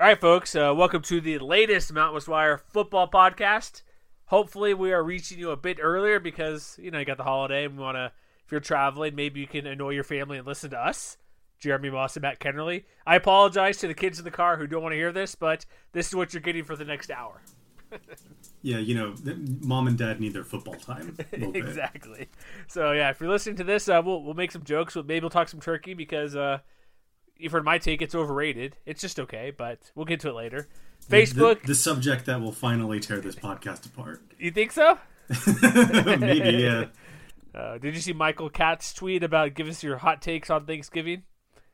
All right, folks, uh, welcome to the latest Mountain West Wire football podcast. Hopefully, we are reaching you a bit earlier because, you know, you got the holiday and we want to, if you're traveling, maybe you can annoy your family and listen to us, Jeremy Moss and Matt Kennerly. I apologize to the kids in the car who don't want to hear this, but this is what you're getting for the next hour. yeah, you know, mom and dad need their football time. exactly. So yeah, if you're listening to this, uh, we'll we'll make some jokes. Maybe we'll talk some turkey because uh, you've heard my take. It's overrated. It's just okay, but we'll get to it later. Facebook, the, the subject that will finally tear this podcast apart. You think so? Maybe, yeah. Uh, did you see Michael Katz tweet about give us your hot takes on Thanksgiving?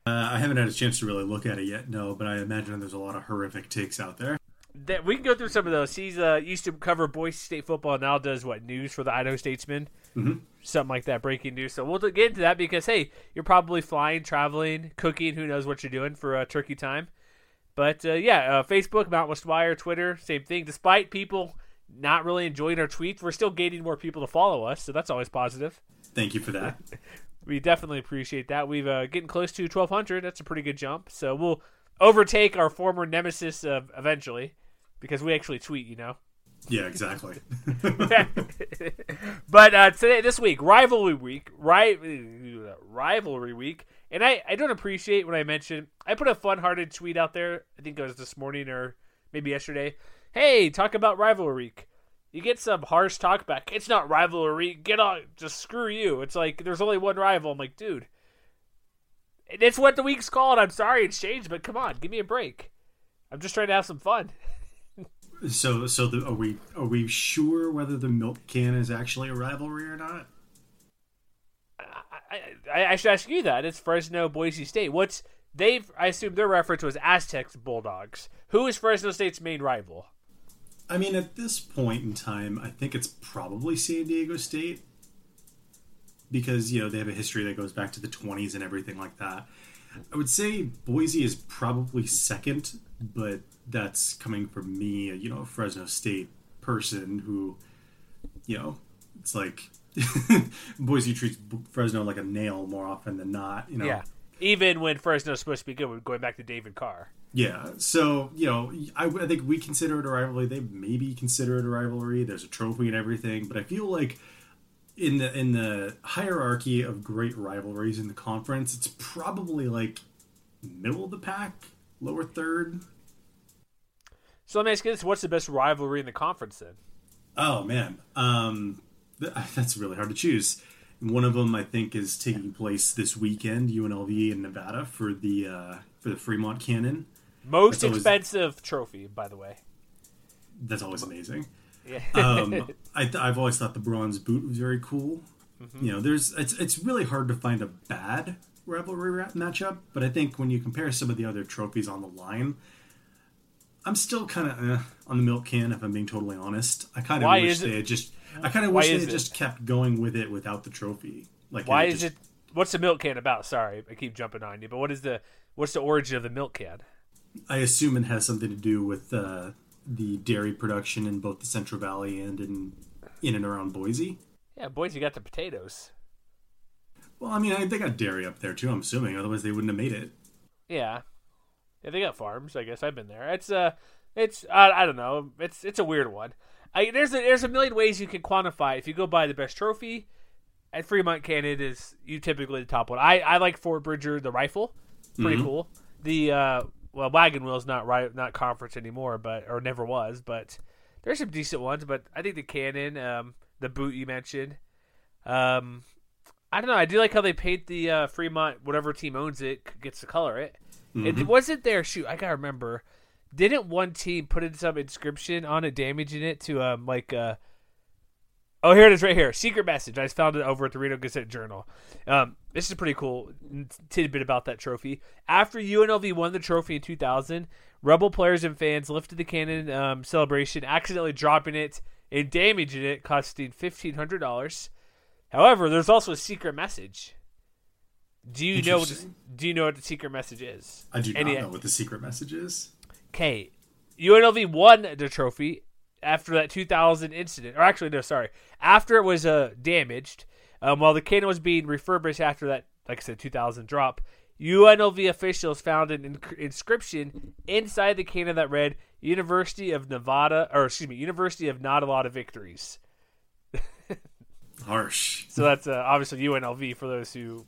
Uh, I haven't had a chance to really look at it yet, no, but I imagine there's a lot of horrific takes out there that we can go through some of those. He's uh, used to cover Boise State football, now does what news for the Idaho Statesman, mm-hmm. something like that, breaking news. So we'll get into that because hey, you're probably flying, traveling, cooking, who knows what you're doing for uh, turkey time. But uh, yeah, uh, Facebook, Mountain West Wire, Twitter, same thing. Despite people not really enjoying our tweets, we're still gaining more people to follow us, so that's always positive. Thank you for that. we definitely appreciate that. We've uh, getting close to 1,200. That's a pretty good jump. So we'll overtake our former nemesis uh, eventually because we actually tweet, you know. Yeah, exactly. but uh, today, this week, rivalry week, ri- rivalry week, and I, I don't appreciate when I mention I put a fun-hearted tweet out there. I think it was this morning or maybe yesterday. Hey, talk about rivalry week. You get some harsh talk back. It's not rivalry. Get on, just screw you. It's like there's only one rival. I'm like, dude, it's what the week's called. I'm sorry it's changed, but come on, give me a break. I'm just trying to have some fun. So, so the, are we are we sure whether the milk can is actually a rivalry or not? I, I, I should ask you that. It's Fresno Boise State. What's they've? I assume their reference was Aztecs Bulldogs. Who is Fresno State's main rival? I mean, at this point in time, I think it's probably San Diego State because you know they have a history that goes back to the 20s and everything like that. I would say Boise is probably second, but that's coming from me, you know, a Fresno State person who, you know, it's like Boise treats Fresno like a nail more often than not. You know. Yeah. Even when Fresno's supposed to be good, we're going back to David Carr. Yeah. So you know, I, I think we consider it a rivalry. They maybe consider it a rivalry. There's a trophy and everything, but I feel like in the in the hierarchy of great rivalries in the conference, it's probably like middle of the pack, lower third. So let me ask you this: What's the best rivalry in the conference then? Oh man, um, that's really hard to choose. One of them, I think, is taking place this weekend. UNLV in Nevada for the uh, for the Fremont Cannon. Most that's expensive always, trophy, by the way. That's always amazing. Yeah. um, I have always thought the bronze boot was very cool. Mm-hmm. You know, there's it's it's really hard to find a bad rivalry matchup, but I think when you compare some of the other trophies on the line, I'm still kind of eh, on the milk can. If I'm being totally honest, I kind of wish they had just. I kind of wish they had just kept going with it without the trophy. Like, why is just... it? What's the milk can about? Sorry, I keep jumping on you, but what is the what's the origin of the milk can? I assume it has something to do with uh, the dairy production in both the Central Valley and in in and around Boise. Yeah, Boise got the potatoes. Well, I mean, I, they got dairy up there too. I'm assuming, otherwise they wouldn't have made it. Yeah, yeah, they got farms. I guess I've been there. It's uh, it's uh, I don't know. It's it's a weird one. I, there's a, there's a million ways you can quantify. If you go by the best trophy, at Fremont Cannon is you typically the top one. I, I like Fort Bridger the rifle, pretty mm-hmm. cool. The uh, well, Wagon Wheel's not right, not conference anymore, but or never was. But there's some decent ones. But I think the cannon, um, the boot you mentioned, um, I don't know. I do like how they paint the uh, Fremont. Whatever team owns it gets to color it. Mm-hmm. It wasn't there. Shoot, I gotta remember. Didn't one team put in some inscription on it, damaging it to um like uh oh here it is right here secret message. I just found it over at the Reno Gazette Journal. Um, this is a pretty cool tidbit about that trophy. After UNLV won the trophy in 2000, Rebel players and fans lifted the cannon um, celebration, accidentally dropping it and damaging it, costing fifteen hundred dollars. However, there's also a secret message. Do you know? What the, do you know what the secret message is? I do not Any, know what the secret message is. Okay, UNLV won the trophy after that 2000 incident, or actually, no, sorry, after it was uh, damaged. Um, while the cannon was being refurbished after that, like I said, 2000 drop, UNLV officials found an inscription inside the cannon that read "University of Nevada," or excuse me, "University of Not a Lot of Victories." Harsh. So that's uh, obviously UNLV for those who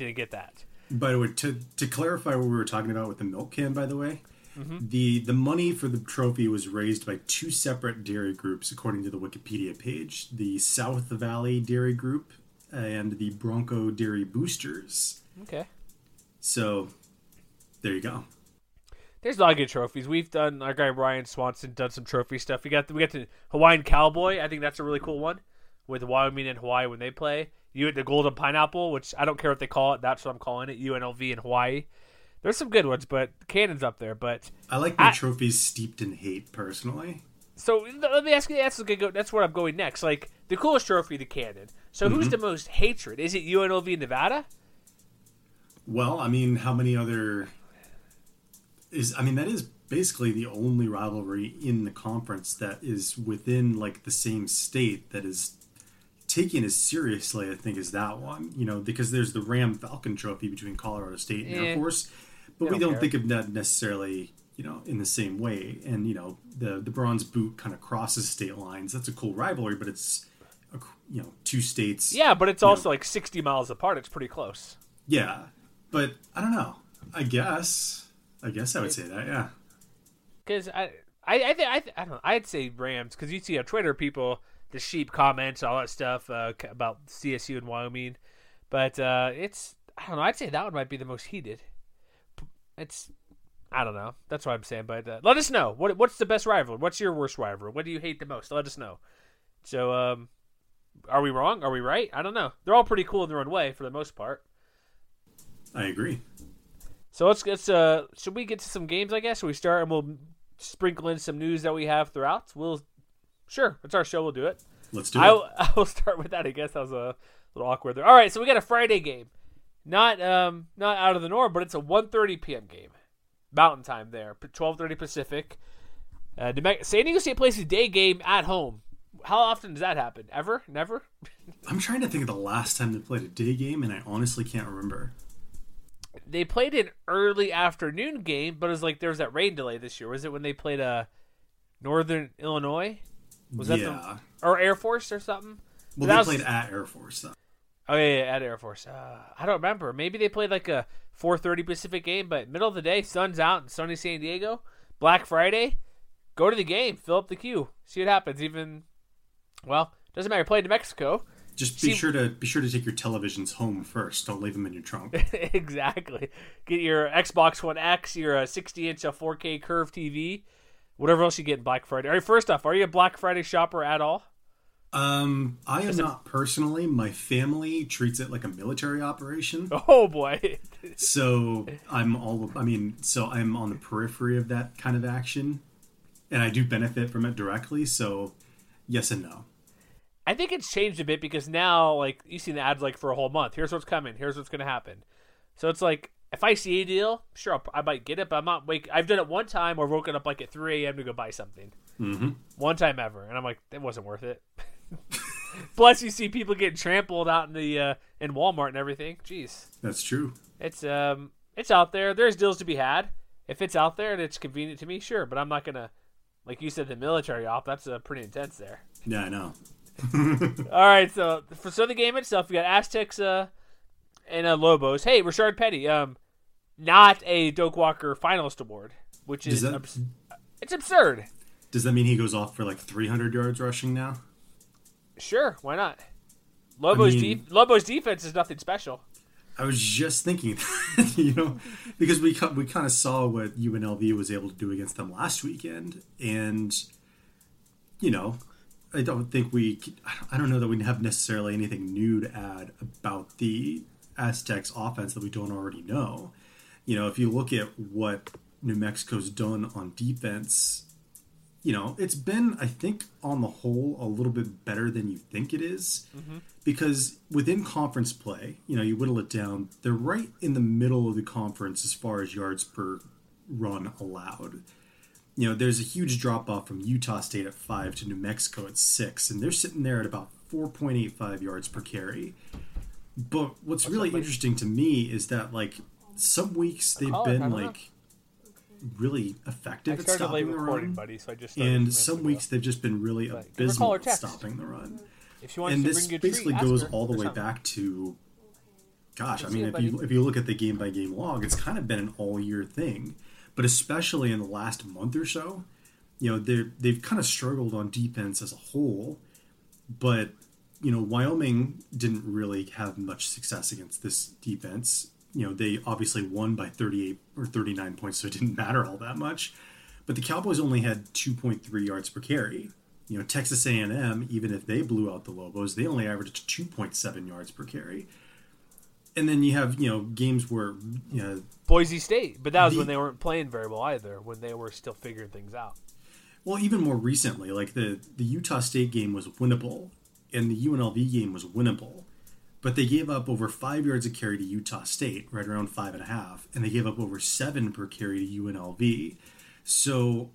didn't get that. By the way, to to clarify what we were talking about with the milk can, by the way, mm-hmm. the the money for the trophy was raised by two separate dairy groups, according to the Wikipedia page: the South Valley Dairy Group and the Bronco Dairy Boosters. Okay. So, there you go. There's a lot of good trophies. We've done our guy Ryan Swanson done some trophy stuff. We got the, we got the Hawaiian Cowboy. I think that's a really cool one with Wyoming and Hawaii when they play. You the Golden Pineapple, which I don't care what they call it. That's what I'm calling it. UNLV in Hawaii. There's some good ones, but Cannon's up there. But I like my I, trophies steeped in hate personally. So let me ask you. That's go, that's where I'm going next. Like the coolest trophy, the Cannon. So mm-hmm. who's the most hatred? Is it UNLV Nevada? Well, I mean, how many other is? I mean, that is basically the only rivalry in the conference that is within like the same state that is taken as seriously. I think as that one. You know, because there's the Ram Falcon Trophy between Colorado State and Air Force, but don't we don't care. think of that necessarily. You know, in the same way, and you know, the the bronze boot kind of crosses state lines. That's a cool rivalry, but it's you know two states. Yeah, but it's also know. like sixty miles apart. It's pretty close. Yeah, but I don't know. I guess. I guess I would say that. Yeah. Because I, I, I, th- I, th- I don't know. I'd say Rams because you see on Twitter people the sheep comments, all that stuff uh, about CSU and Wyoming, but uh, it's I don't know. I'd say that one might be the most heated. It's I don't know. That's what I'm saying. But uh, let us know what what's the best rival. What's your worst rival? What do you hate the most? Let us know. So um, are we wrong? Are we right? I don't know. They're all pretty cool in their own way for the most part. I agree. So let's let's uh should we get to some games? I guess should we start and we'll sprinkle in some news that we have throughout. We'll sure it's our show. We'll do it. Let's do it. I, I will start with that. I guess that was a little awkward there. All right, so we got a Friday game, not um not out of the norm, but it's a 1.30 p.m. game, Mountain Time there, 12:30 Pacific. Uh, San Diego State plays a day game at home how often does that happen? Ever? Never? I'm trying to think of the last time they played a day game, and I honestly can't remember. They played an early afternoon game, but it was like there was that rain delay this year. Was it when they played a uh, Northern Illinois? Was that yeah. the or Air Force or something? Well, they was, played at Air Force though. Oh yeah, yeah at Air Force. Uh, I don't remember. Maybe they played like a 4:30 Pacific game, but middle of the day, sun's out in sunny San Diego. Black Friday, go to the game, fill up the queue, see what happens. Even well, doesn't matter. Play to Mexico. Just be See, sure to be sure to take your televisions home first. Don't leave them in your trunk. exactly. Get your Xbox One X, your 60 inch 4K curved TV, whatever else you get in Black Friday. All right, first off, are you a Black Friday shopper at all? Um, I am not personally. My family treats it like a military operation. Oh boy! so I'm all. I mean, so I'm on the periphery of that kind of action, and I do benefit from it directly. So, yes and no. I think it's changed a bit because now, like, you see the ads like for a whole month. Here's what's coming. Here's what's going to happen. So it's like if I see a deal, sure, I'll, i might get it, but I'm not wake. I've done it one time or woken up like at 3 a.m. to go buy something. Mm-hmm. One time ever, and I'm like, it wasn't worth it. Plus, you see people getting trampled out in the uh, in Walmart and everything. Jeez, that's true. It's um, it's out there. There's deals to be had. If it's out there and it's convenient to me, sure. But I'm not gonna, like you said, the military op. That's uh, pretty intense there. Yeah, I know. All right, so for so the game itself, we got Aztecs uh, and uh, Lobos. Hey, Rashaad Penny, um, not a Doak Walker finalist award, which is that, abs- it's absurd. Does that mean he goes off for like 300 yards rushing now? Sure, why not? Lobos I mean, de- Lobos defense is nothing special. I was just thinking, you know, because we we kind of saw what UNLV was able to do against them last weekend, and you know, I don't think we. I don't know that we have necessarily anything new to add about the Aztecs offense that we don't already know. You know, if you look at what New Mexico's done on defense, you know, it's been, I think, on the whole, a little bit better than you think it is. Mm-hmm. Because within conference play, you know, you whittle it down, they're right in the middle of the conference as far as yards per run allowed. You know, there's a huge drop off from Utah State at five to New Mexico at six, and they're sitting there at about 4.85 yards per carry. But what's really interesting to me is that, like, some weeks they've been like really effective at stopping the run, buddy, so I just started a and some weeks they've just been really But give her a abysmal at stopping the run. if she wants And this bring you a basically goes all the way something. back to, gosh, I mean, if you buddy. if you look at the game by game log, it's kind of been an all year thing, but especially in the last month or so, you know, they they've kind of struggled on defense as a whole, but you know, Wyoming didn't really have much success against this defense. You know, they obviously won by 38 or 39 points, so it didn't matter all that much. But the Cowboys only had 2.3 yards per carry. You know, Texas A&M, even if they blew out the Lobos, they only averaged 2.7 yards per carry. And then you have, you know, games where, you know, Boise State, but that was The- when they weren't playing very well either. When they were still figuring things out. Well, even more recently, like the the Utah State game was winnable, and the UNLV game was winnable, but they gave up over five yards a carry to Utah State, right around five and a half, and they gave up over seven per carry to UNLV. So,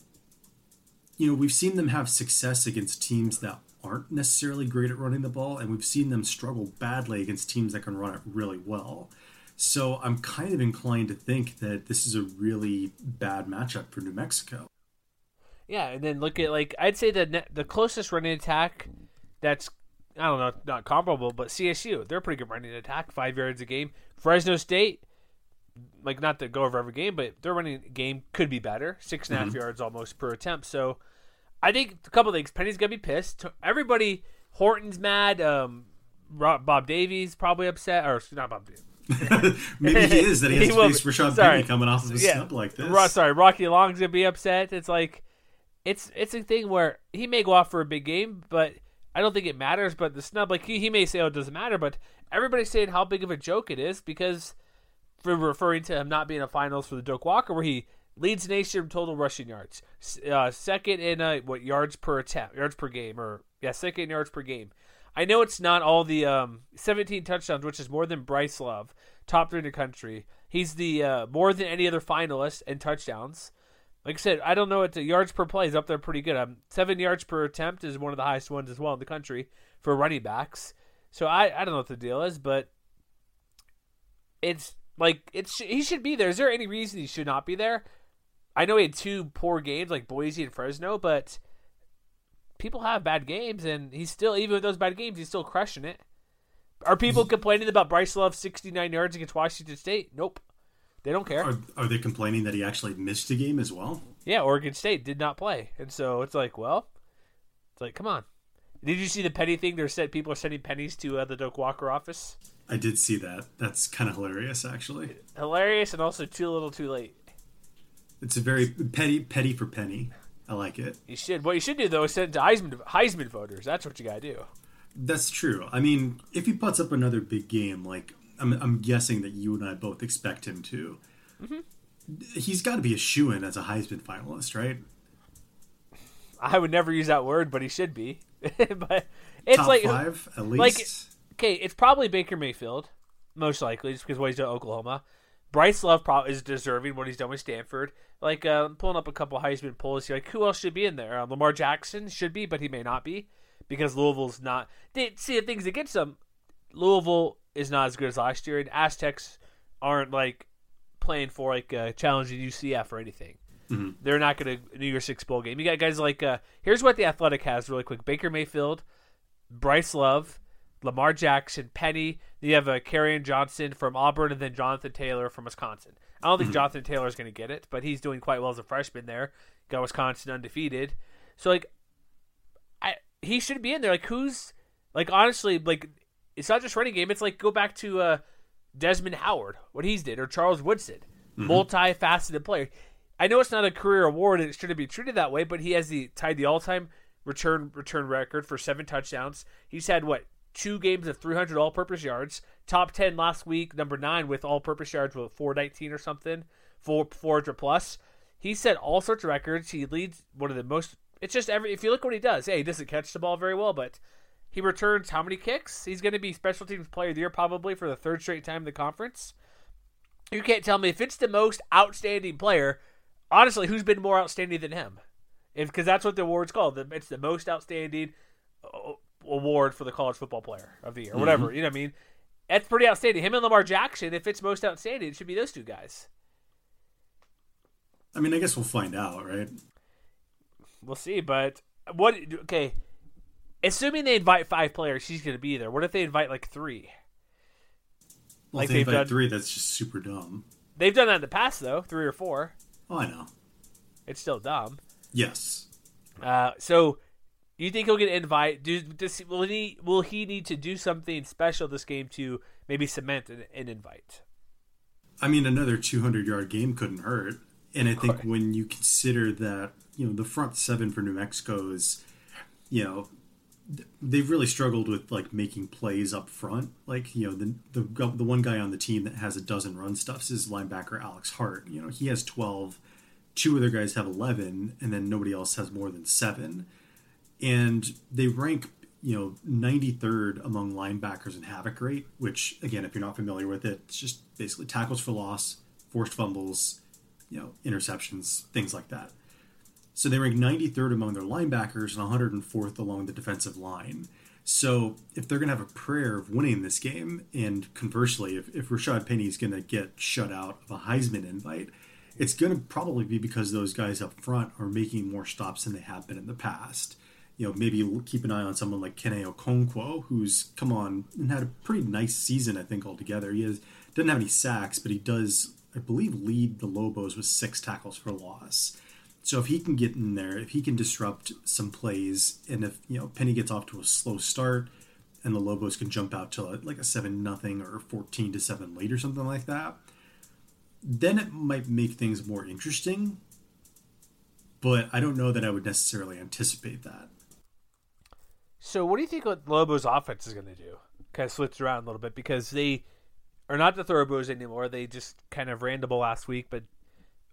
you know, we've seen them have success against teams that aren't necessarily great at running the ball, and we've seen them struggle badly against teams that can run it really well. So I'm kind of inclined to think that this is a really bad matchup for New Mexico. Yeah, and then look at like I'd say the the closest running attack that's I don't know not comparable, but CSU they're a pretty good running attack, five yards a game. Fresno State, like not to go over every game, but their running game could be better, six and a half yards almost per attempt. So I think a couple things. Penny's gonna be pissed. Everybody, Horton's mad. Um, Bob Davies probably upset, or not Bob Davies. Maybe he is that he has He to face. Rashaad Sorry. Penny coming off of a Yeah. snub like this. Ro- sorry, Rocky Long's gonna be upset. It's like it's it's a thing where he may go off for a big game, but I don't think it matters. But the snub, like he, he may say, "Oh, it doesn't matter," but everybody's saying how big of a joke it is because for referring to him not being a finals for the Doak Walker, where he leads nation in total rushing yards, uh, second in uh, what yards per attempt, yards per game, or yeah, second in yards per game. I know it's not all the um, 17 touchdowns, which is more than Bryce Love, top three in the country. He's the uh, more than any other finalist in touchdowns. Like I said, I don't know what the yards per play is up there pretty good. Um, seven yards per attempt is one of the highest ones as well in the country for running backs. So I, I don't know what the deal is, but it's like it's he should be there. Is there any reason he should not be there? I know he had two poor games like Boise and Fresno, but people have bad games, and he's still even with those bad games, he's still crushing it. Are people complaining about Bryce Love sixty nine yards against Washington State? Nope, they don't care. Are, are they complaining that he actually missed a game as well? Yeah, Oregon State did not play, and so it's like, well, it's like, come on. Did you see the penny thing? They're said people are sending pennies to uh, the Doak Walker office. I did see that. That's kind of hilarious, actually. Hilarious and also too little, too late. It's a very petty, petty for penny. I like it. You should. What you should do though is send it to Heisman Heisman voters. That's what you gotta do. That's true. I mean, if he puts up another big game, like I'm, I'm guessing that you and I both expect him to, Mm-hmm. he's got to be a shoe in as a Heisman finalist, right? I would never use that word, but he should be. but it's Top like five at least. like- okay, it's probably Baker Mayfield, most likely, just because what he's done at Oklahoma. Bryce Love probably is deserving what he's done with Stanford. Like uh, pulling up a couple Heisman polls, you're like, who else should be in there? Uh, Lamar Jackson should be, but he may not be because Louisville's not. They see the things against them. Louisville is not as good as last year, and Aztecs aren't like playing for like uh, challenging UCF or anything. They're not going to New Year's Six bowl game. You got guys like uh, here's what the Athletic has really quick: Baker Mayfield, Bryce Love, Lamar Jackson, Penny. You have a uh, Kerryon Johnson from Auburn, and then Jonathan Taylor from Wisconsin. I don't think Jonathan Taylor is going to get it, but he's doing quite well as a freshman there. Got Wisconsin undefeated, so like, I he should be in there. Like who's like honestly like it's not just running game. It's like go back to uh, Desmond Howard, what he's did, or Charles Woodson, multifaceted player. I know it's not a career award and it shouldn't be treated that way, but he has the tied the all time return return record for seven touchdowns. He's had what two games of 300 all-purpose yards. Top 10 last week, number nine with all-purpose yards with 419 or something, four 400 plus. He set all sorts of records. He leads one of the most. It's just every. If you look what he does, hey, he doesn't catch the ball very well, but he returns how many kicks? He's going to be special teams player of the year probably for the third straight time in the conference. You can't tell me if it's the most outstanding player. Honestly, who's been more outstanding than him? If because that's what the award's called. It's the most outstanding uh, award for the college football player of the year, or whatever. You know what I mean? That's pretty outstanding. Him and Lamar Jackson, if it's most outstanding, it should be those two guys. I mean, I guess we'll find out, right? We'll see, but what? Okay, assuming they invite five players, she's going to be there. What if they invite like three? Well, like if they invite done, three, that's just super dumb. They've done that in the past, though, three or four. Oh, I know. It's still dumb. Yes. Uh, so you think he'll get an invite? Do does, will he will he need to do something special this game to maybe cement an, an invite? I mean, another 200 yard game couldn't hurt, and I think when you consider that you know the front seven for New Mexico is, you know, they've really struggled with like making plays up front. Like you know the the the one guy on the team that has a dozen run stuffs is linebacker Alex Hart. You know he has 12, two other guys have 11, and then nobody else has more than seven and they rank you know 93rd among linebackers in havoc rate which again if you're not familiar with it it's just basically tackles for loss forced fumbles you know interceptions things like that so they rank 93rd among their linebackers and 104th along the defensive line so if they're going to have a prayer of winning this game and conversely if, if Rashaad Penny is going to get shut out of a heisman invite it's going to probably be because those guys up front are making more stops than they have been in the past you know, maybe keep an eye on someone like Kene Okonkwo, who's come on and had a pretty nice season, I think, altogether. He has doesn't have any sacks, but he does, I believe, lead the Lobos with six tackles for loss. So if he can get in there, if he can disrupt some plays, and if you know Penny gets off to a slow start, and the Lobos can jump out to like a seven nothing or fourteen to seven lead or something like that, then it might make things more interesting. But I don't know that I would necessarily anticipate that. So, what do you think Lobo's offense is going to do? Kind of switch around a little bit because they are not the Thoroughboys anymore. They just kind of ran the ball last week, but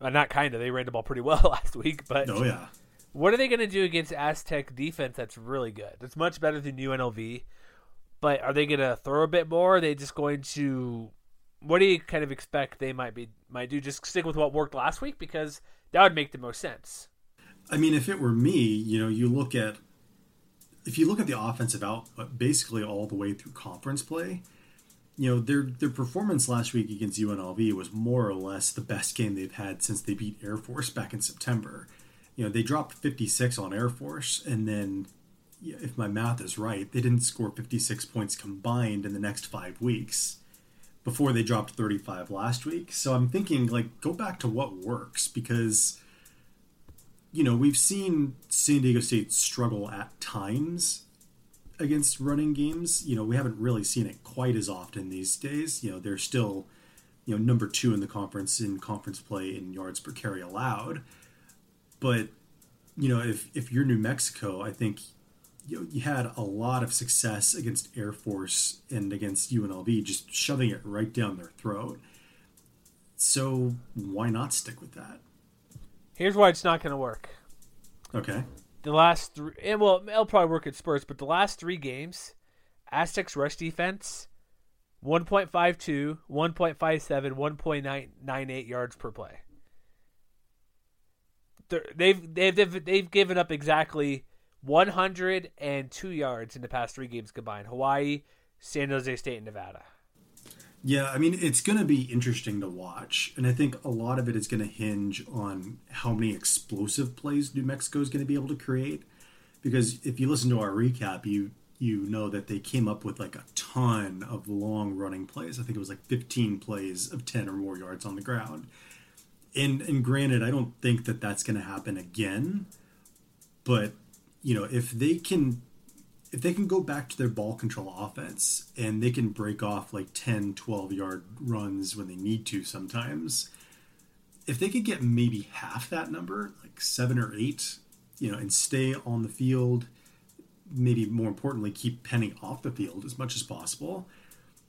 uh, not kind of. They ran the ball pretty well last week. But oh yeah, what are they going to do against Aztec defense? That's really good. It's much better than UNLV. But are they going to throw a bit more? Are they just going to? What do you kind of expect they might be might do? Just stick with what worked last week because that would make the most sense. I mean, if it were me, you know, you look at if you look at the offensive output, basically all the way through conference play, you know their their performance last week against UNLV was more or less the best game they've had since they beat Air Force back in September. You know they dropped 56 on Air Force, and then if my math is right, they didn't score 56 points combined in the next five weeks before they dropped 35 last week. So I'm thinking like go back to what works because you know, we've seen San Diego State struggle at times against running games. You know, we haven't really seen it quite as often these days. You know, they're still, you know, number two in the conference in conference play in yards per carry allowed. But, you know, if, if you're New Mexico, I think you, know, you had a lot of success against Air Force and against UNLV, just shoving it right down their throat. So why not stick with that? Here's why it's not going to work. Okay. The last three, eh, and well, it'll probably work at Spurs, but the last three games, Aztecs rush defense, 1.52, 1.57, 1.98 yards per play. They've, they've, they've, they've given up exactly 102 yards in the past three games combined Hawaii, San Jose State, and Nevada. Yeah, I mean, it's going to be interesting to watch. And I think a lot of it is going to hinge on how many explosive plays New Mexico is going to be able to create. Because if you listen to our recap, you you know that they came up with like a ton of long running plays. I think it was like 15 plays of 10 or more yards on the ground. And and granted, I don't think that that's going to happen again. But you know, if they can if they can go back to their ball control offense and they can break off like 10, 12 yard runs when they need to sometimes, if they could get maybe half that number, like seven or eight, you know, and stay on the field, maybe more importantly, keep Penny off the field as much as possible,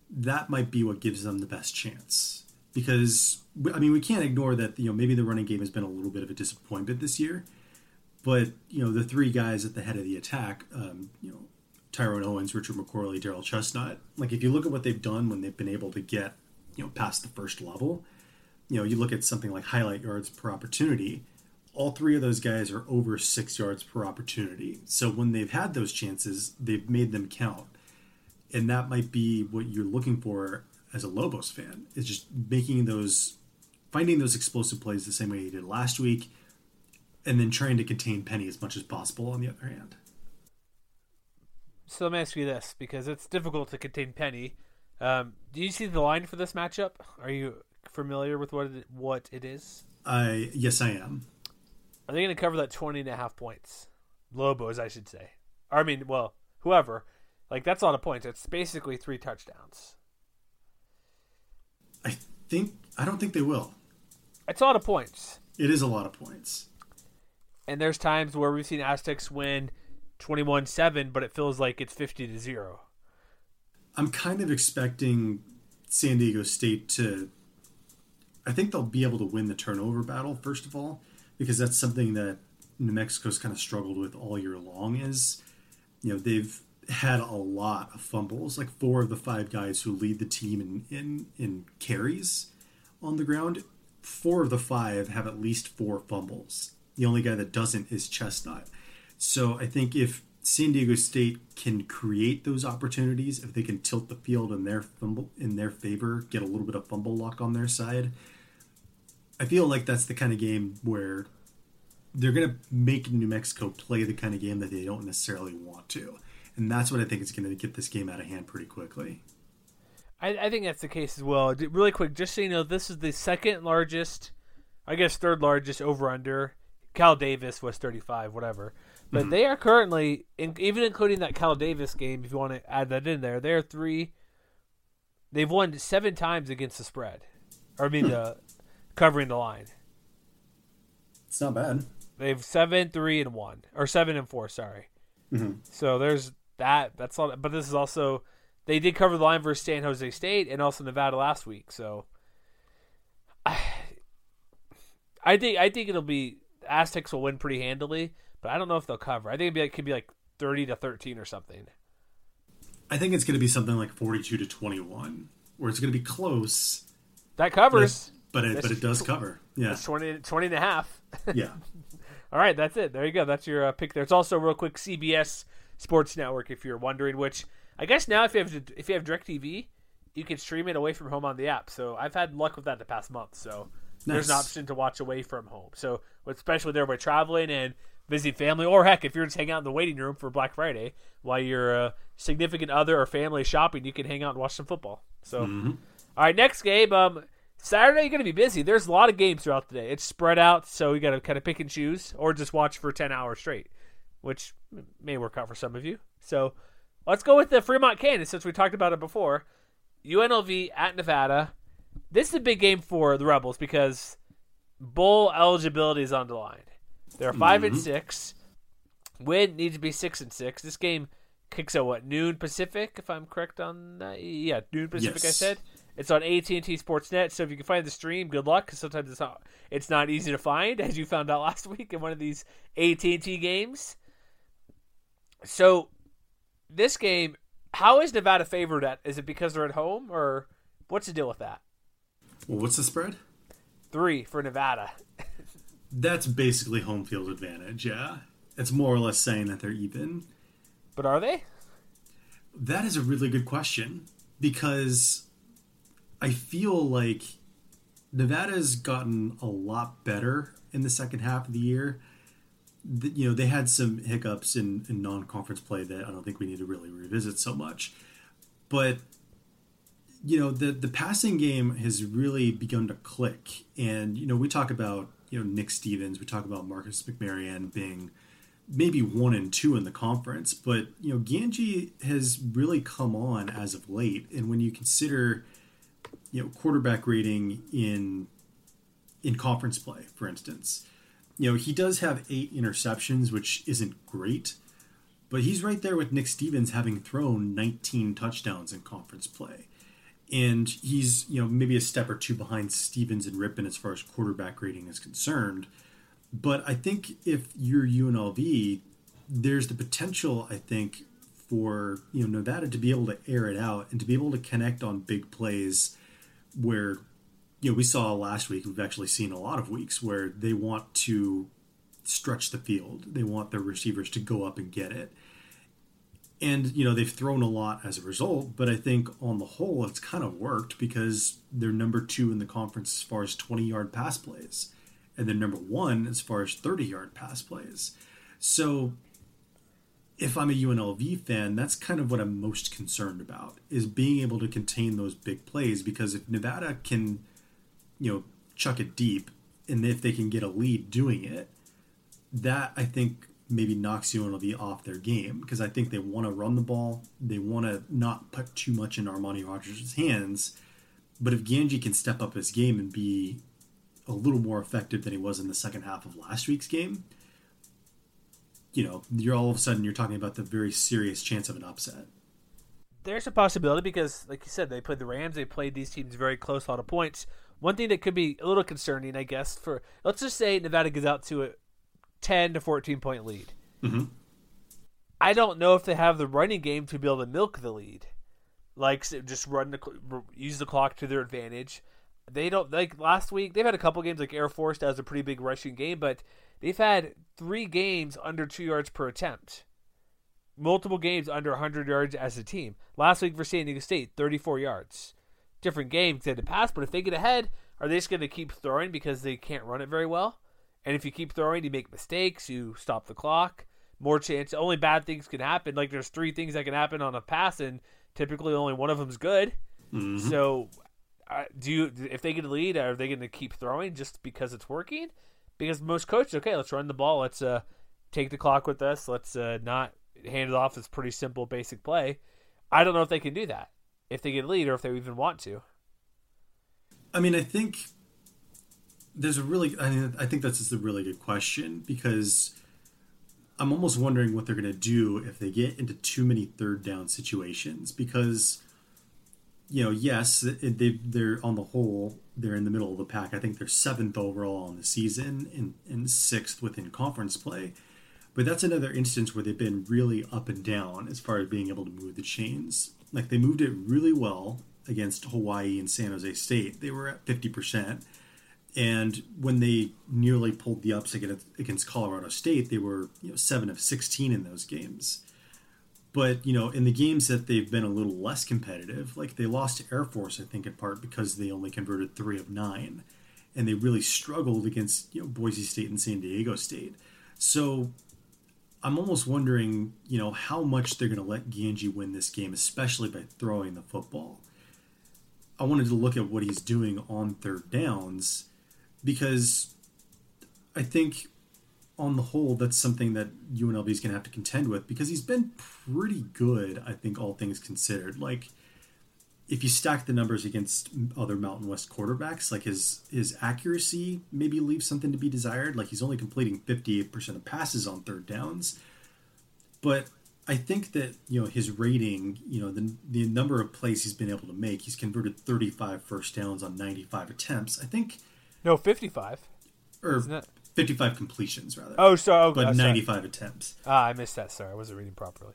that might be what gives them the best chance. Because I mean, we can't ignore that you know maybe the running game has been a little bit of a disappointment this year, but you know the three guys at the head of the attack, um, you know Tyrone Owens, Richard McQuarley, Daryl Chestnut. Like if you look at what they've done when they've been able to get you know past the first level, you know you look at something like highlight yards per opportunity. All three of those guys are over six yards per opportunity. So when they've had those chances, they've made them count, and that might be what you're looking for as a Lobos fan is just making those, finding those explosive plays the same way he did last week, and then trying to contain Penny as much as possible. On the other hand. So let me ask you this because it's difficult to contain Penny. Um, do you see the line for this matchup? Are you familiar with what it, what it is? I yes, I am. Are they going to cover that 20 and a half points? Lobos, I should say. Or, I mean, well, whoever. Like that's a lot of points. It's basically three touchdowns. I think I don't think they will. It's a lot of points. It is a lot of points. And there's times where we've seen Aztecs win 21-7, but it feels like it's 50 to 0. I'm kind of expecting San Diego State to I think they'll be able to win the turnover battle first of all because that's something that New Mexico's kind of struggled with all year long is you know they've had a lot of fumbles. Like four of the five guys who lead the team in in, in carries on the ground four of the five have at least four fumbles. The only guy that doesn't is Chestnut so I think if San Diego State can create those opportunities, if they can tilt the field in their fumble in their favor, get a little bit of fumble luck on their side, I feel like that's the kind of game where they're going to make New Mexico play the kind of game that they don't necessarily want to, and that's what I think is going to get this game out of hand pretty quickly. I, I think that's the case as well. Really quick, just so you know, this is the second largest, I guess third largest over under. Cal Davis was 35, whatever. But they are currently, in, even including that Cal Davis game, if you want to add that in there, they're three. They've won seven times against the spread, or I mean, the covering the line. It's not bad. They've seven, three, and one, or seven and four. Sorry. Mm-hmm. So there's that. That's all. But this is also they did cover the line versus San Jose State and also Nevada last week. So I, I think I think it'll be Aztecs will win pretty handily but I don't know if they'll cover. I think it'd be like, it could be like thirty to thirteen or something. I think it's going to be something like forty-two to twenty-one, where it's going to be close. That covers, but it, but it, but it does cover. Yeah, it's 20, 20 and a half. yeah. All right, that's it. There you go. That's your uh, pick. There. It's also real quick CBS Sports Network. If you're wondering, which I guess now if you have if you have Directv, you can stream it away from home on the app. So I've had luck with that the past month. So nice. there's an option to watch away from home. So especially there by traveling and visit family, or heck, if you're just hanging out in the waiting room for Black Friday while your uh, significant other or family shopping, you can hang out and watch some football. So, mm-hmm. all right, next game. Um, Saturday you're gonna be busy. There's a lot of games throughout the day. It's spread out, so you got to kind of pick and choose, or just watch for ten hours straight, which may work out for some of you. So, let's go with the Fremont Cannon since we talked about it before. UNLV at Nevada. This is a big game for the Rebels because bowl eligibility is on the line. They're 5 mm-hmm. and six. Win needs to be six and six. This game kicks at what noon Pacific, if I'm correct on that. Yeah, noon Pacific. Yes. I said it's on AT and T Sportsnet. So if you can find the stream, good luck. Because sometimes it's not it's not easy to find, as you found out last week in one of these AT and T games. So this game, how is Nevada favored at? Is it because they're at home, or what's the deal with that? Well, what's the spread? Three for Nevada. That's basically home field advantage, yeah. It's more or less saying that they're even. But are they? That is a really good question because I feel like Nevada's gotten a lot better in the second half of the year. You know, they had some hiccups in, in non conference play that I don't think we need to really revisit so much. But, you know, the, the passing game has really begun to click. And, you know, we talk about you know Nick Stevens. We talk about Marcus McMaryion being maybe one and two in the conference, but you know Gangi has really come on as of late. And when you consider you know quarterback rating in in conference play, for instance, you know he does have eight interceptions, which isn't great, But he's right there with Nick Stevens having thrown 19 touchdowns in conference play. And he's, you know, maybe a step or two behind Stevens and Rypien as far as quarterback rating is concerned. But I think if you're UNLV, there's the potential, I think, for you know Nevada to be able to air it out and to be able to connect on big plays where you know we saw last week we've actually seen a lot of weeks where they want to stretch the field they want their receivers to go up and get it and you know they've thrown a lot as a result but i think on the whole it's kind of worked because they're number two in the conference as far as 20 yard pass plays and they're number one as far as 30 yard pass plays. So if I'm a UNLV fan, that's kind of what I'm most concerned about is being able to contain those big plays because if Nevada can, you know, chuck it deep and if they can get a lead doing it, that I think maybe knocks UNLV off their game because I think they want to run the ball, they want to not put too much in Armani Rogers' hands. But if Gangi can step up his game and be a little more effective than he was in the second half of last week's game, you know, you're all of a sudden you're talking about the very serious chance of an upset. There's a possibility because, like you said, they played the Rams. They played these teams very close, a lot of points. One thing that could be a little concerning, I guess, for let's just say Nevada gets out to a 10 to 14 point lead. Mm-hmm. I don't know if they have the running game to be able to milk the lead, like just run the use the clock to their advantage. They don't like last week. They've had a couple games like Air Force that has a pretty big rushing game, but they've had three games under two yards per attempt. Multiple games under 100 yards as a team. Last week for San Diego State, 34 yards. Different game they had to pass, but if they get ahead, are they just going to keep throwing because they can't run it very well? And if you keep throwing, you make mistakes, you stop the clock. More chance. Only bad things can happen. Like there's three things that can happen on a pass, and typically only one of them's good. Mm-hmm. So, uh, do you if they get a lead, are they going to keep throwing just because it's working? because most coaches, okay, let's run the ball. Let's uh, take the clock with us. Let's uh, not hand it off. It's pretty simple, basic play. I don't know if they can do that if they get a lead or if they even want to. I mean, I think there's a really, I mean, I think that's just a really good question because I'm almost wondering what they're going to do if they get into too many third down situations because you know, yes, they they're on the whole they're in the middle of the pack. I think they're seventh overall in the season and, and sixth within conference play. But that's another instance where they've been really up and down as far as being able to move the chains. Like they moved it really well against Hawaii and San Jose State. They were at fifty percent. And when they nearly pulled the upset against Colorado State, they were you know seven of sixteen in those games. But you know, in the games that they've been a little less competitive, like they lost to Air Force, I think in part because they only converted three of nine, and they really struggled against you know Boise State and San Diego State. So I'm almost wondering, you know, how much they're going to let Gangi win this game, especially by throwing the football. I wanted to look at what he's doing on third downs because I think on the whole, that's something that UNLV is going to have to contend with because he's been pretty good, I think, all things considered. Like, if you stack the numbers against other Mountain West quarterbacks, like his his accuracy maybe leaves something to be desired. Like he's only completing fifty eight percent of passes on third downs, but I think that you know his rating, you know the the number of plays he's been able to make, he's converted 35 first downs on ninety five attempts. I think no fifty five, or 55 completions rather. Oh, so oh, but oh, 95 attempts. Ah, I missed that. Sorry, I wasn't reading properly.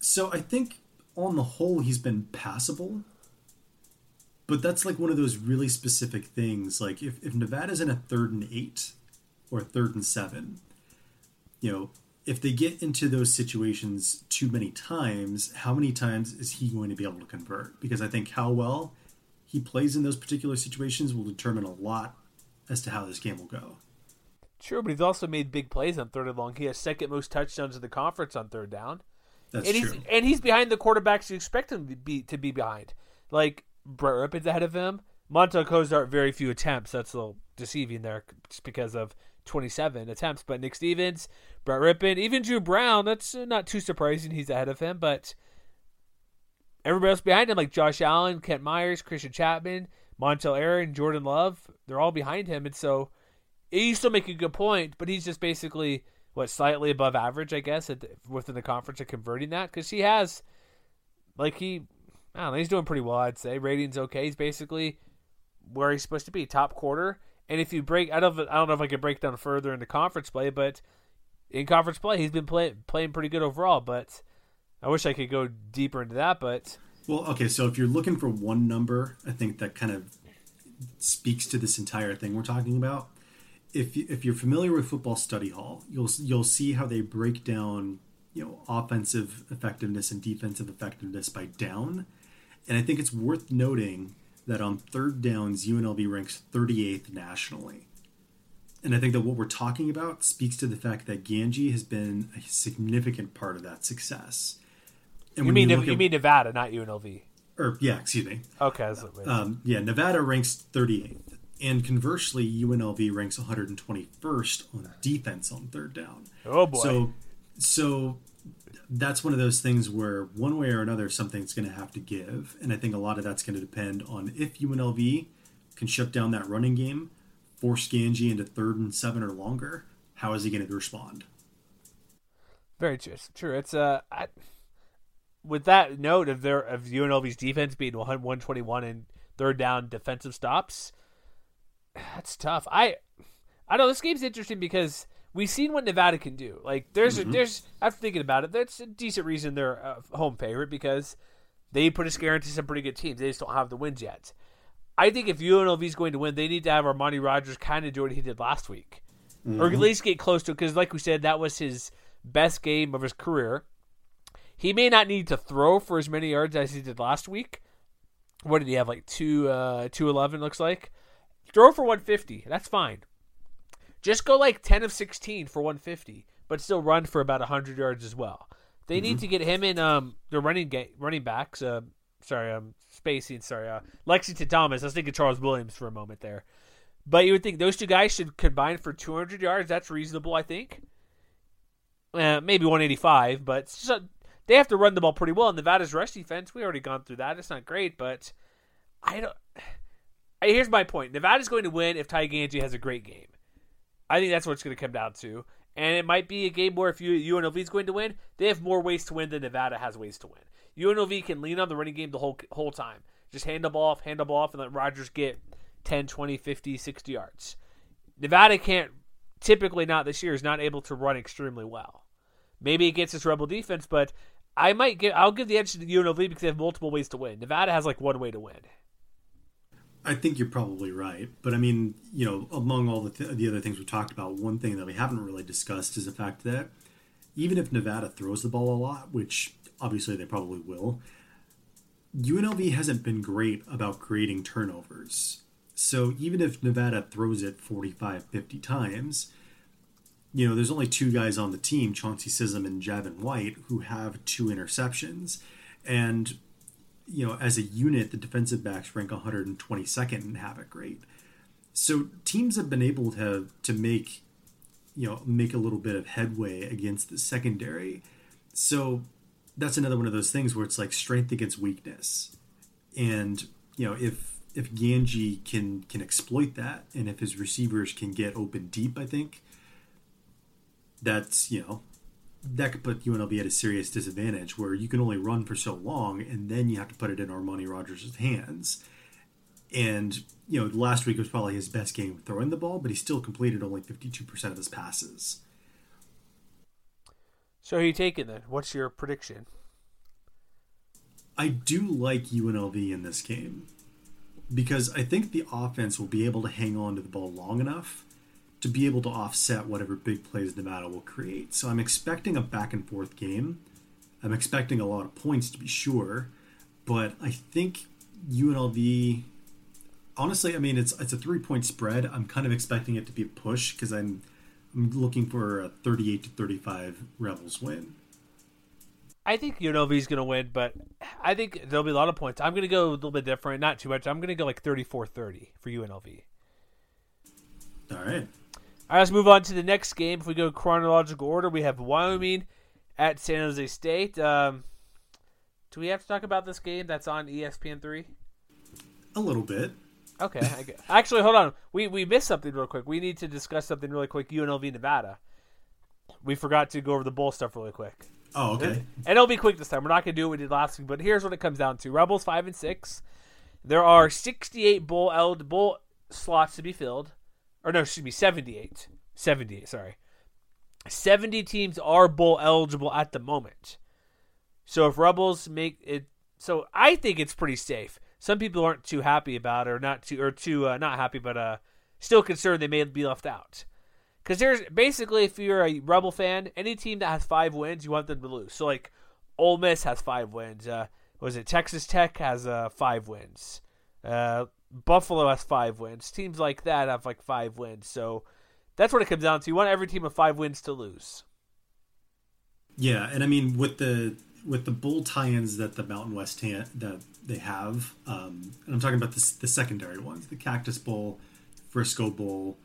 So I think on the whole he's been passable. But that's like one of those really specific things. Like if, if Nevada's in a third and eight or third and seven, you know, if they get into those situations too many times, how many times is he going to be able to convert? Because I think how well he plays in those particular situations will determine a lot as to how this game will go. Sure, but he's also made big plays on third and long. He has second most touchdowns in the conference on third down. That's and true. He's, and he's behind the quarterbacks you expect him to be to be behind. Like Brett Rypien's ahead of him. Montell Cozart very few attempts. That's a little deceiving there, just because of 27 attempts. But Nick Stevens, Brett Rypien, even Dru Brown. That's not too surprising. He's ahead of him, but everybody else behind him, like Josh Allen, Kent Myers, Christian Chapman, Montel Aaron, Jordan Love, they're all behind him, and so you still make a good point, but he's just basically what slightly above average, I guess, the, within the conference of converting that because he has, like he, I don't know, he's doing pretty well. I'd say ratings okay. He's basically where he's supposed to be, top quarter. And if you break, I don't, I don't know if I could break down further into conference play, but in conference play, he's been playing playing pretty good overall. But I wish I could go deeper into that. But well, okay, so if you're looking for one number, I think that kind of speaks to this entire thing we're talking about. If if you're familiar with Football Study Hall, you'll you'll see how they break down you know offensive effectiveness and defensive effectiveness by down, and I think it's worth noting that on third downs, UNLV ranks 38th nationally. And I think that what we're talking about speaks to the fact that Gangi has been a significant part of that success. And you mean you, you at, mean Nevada, not UNLV? Or yeah, excuse me. Okay. Um, yeah, Nevada ranks 38th, and conversely, UNLV ranks 121st on defense on third down. Oh boy. So, so that's one of those things where one way or another something's going to have to give, and I think a lot of that's going to depend on if UNLV can shut down that running game, force Gangi into third and seven or longer. How is he going to respond? Very true. True. It's uh, I, with that note of their of UNLV's defense being 121 and third down defensive stops, that's tough. I I know this game's interesting because we've seen what Nevada can do. Like there's mm-hmm. a, there's after thinking about it, that's a decent reason they're a home favorite because they put a scare into some pretty good teams. They just don't have the wins yet. I think if UNLV is going to win, they need to have Armani Rogers kind of do what he did last week, mm-hmm. or at least get close to it. Because, like we said, that was his best game of his career. He may not need to throw for as many yards as he did last week. What did he have? Like two, uh, two eleven looks like. Throw for one fifty. That's fine. Just go like ten of sixteen for one fifty, but still run for about hundred yards as well. They mm-hmm. need to get him in um the running game running backs. Uh, sorry, um spacing. Sorry, uh, Lexington Thomas. I was thinking Charles Williams for a moment there. But you would think those two guys should combine for 200 yards. That's reasonable, I think. Uh, maybe 185, but they have to run the ball pretty well. And Nevada's rush defense, we already gone through that. It's not great, but I don't. Here's my point: Nevada's going to win if Ty Gangi has a great game. I think that's what it's going to come down to. And it might be a game where if you, UNLV is going to win, they have more ways to win than Nevada has ways to win. UNLV can lean on the running game the whole whole time. Just hand the ball off, hand the ball off, and let Rogers get 10, 20, 50, 60 yards. Nevada can't, typically not this year, is not able to run extremely well. Maybe gets its rebel defense, but I might give I'll give the edge to UNLV because they have multiple ways to win. Nevada has like one way to win. I think you're probably right, but I mean, you know, among all the th- the other things we talked about, one thing that we haven't really discussed is the fact that even if Nevada throws the ball a lot, which obviously they probably will, UNLV hasn't been great about creating turnovers. So even if Nevada throws it 45, 50 times, you know, there's only two guys on the team, Chauncey Sism and Javin White, who have two interceptions. And, you know, as a unit, the defensive backs rank 122nd and have it great. So teams have been able to to make, you know, make a little bit of headway against the secondary. So that's another one of those things where it's like strength against weakness. And, you know, if if Gangi can can exploit that and if his receivers can get open deep, I think that's you know that could put UNLV at a serious disadvantage where you can only run for so long and then you have to put it in Armani Rogers' hands. And, you know, last week was probably his best game throwing the ball, but he still completed only 52% of his passes. So who you taking then? What's your prediction? I do like UNLV in this game because I think the offense will be able to hang on to the ball long enough to be able to offset whatever big plays Nevada will create. So I'm expecting a back and forth game. I'm expecting a lot of points to be sure, but I think UNLV. Honestly, I mean it's it's a three point spread. I'm kind of expecting it to be a push because I'm I'm looking for a 38 to 35 Rebels win. I think UNLV is going to win, but I think there'll be a lot of points. I'm going to go a little bit different, not too much. I'm going to go like 34-30 for UNLV. All right. All right, let's move on to the next game. If we go chronological order, we have Wyoming at San Jose State. Um, do we have to talk about this game that's on ESPN three? A little bit. Okay. Actually, hold on. We we missed something real quick. We need to discuss something really quick. UNLV Nevada. We forgot to go over the bowl stuff really quick. Oh, okay. And it'll be quick this time. We're not going to do what we did last week, but here's what it comes down to: Rebels five and six. There are 68 bowl eligible slots to be filled, or no, excuse me, 78. 78. Sorry, 70 teams are bowl eligible at the moment. So if Rebels make it, so I think it's pretty safe. Some people aren't too happy about it, or not too, or too uh, not happy, but uh, still concerned they may be left out. Because there's basically, if you're a Rebel fan, any team that has five wins, you want them to lose. So like, Ole Miss has five wins. Uh, was it Texas Tech has uh, five wins? Uh, Buffalo has five wins. Teams like that have like five wins. So that's what it comes down to. You want every team of five wins to lose. Yeah, and I mean with the with the bull tie-ins that the Mountain West ha- that they have, um, and I'm talking about the, the secondary ones, the Cactus Bowl, Frisco Bowl,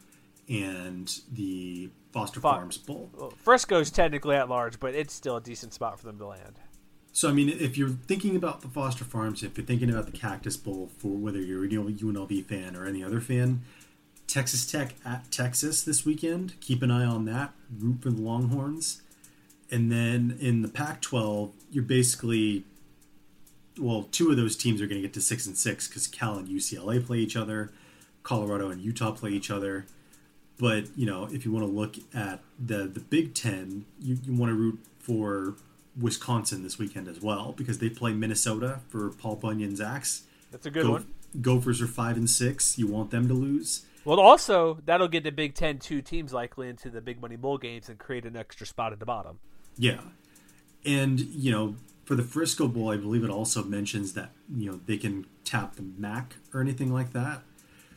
and the Foster Farms Bowl. Well, Frisco's technically at large, but it's still a decent spot for them to land. So I mean, if you're thinking about the Foster Farms, if you're thinking about the Cactus Bowl for whether you're a UNLV fan or any other fan, Texas Tech at Texas this weekend. Keep an eye on that. Root for the Longhorns. And then in the Pac-12, you're basically well, two of those teams are going to get to six and six because Cal and UCLA play each other, Colorado and Utah play each other. But you know, if you want to look at the the Big Ten, you, you want to root for Wisconsin this weekend as well because they play Minnesota for Paul Bunyan's axe. That's a good Go- one. Gophers are five and six. You want them to lose. Well, also that'll get the Big Ten two teams likely into the Big Money Bowl games and create an extra spot at the bottom. Yeah. And, you know, for the Frisco Bowl, I believe it also mentions that, you know, they can tap the MAC or anything like that.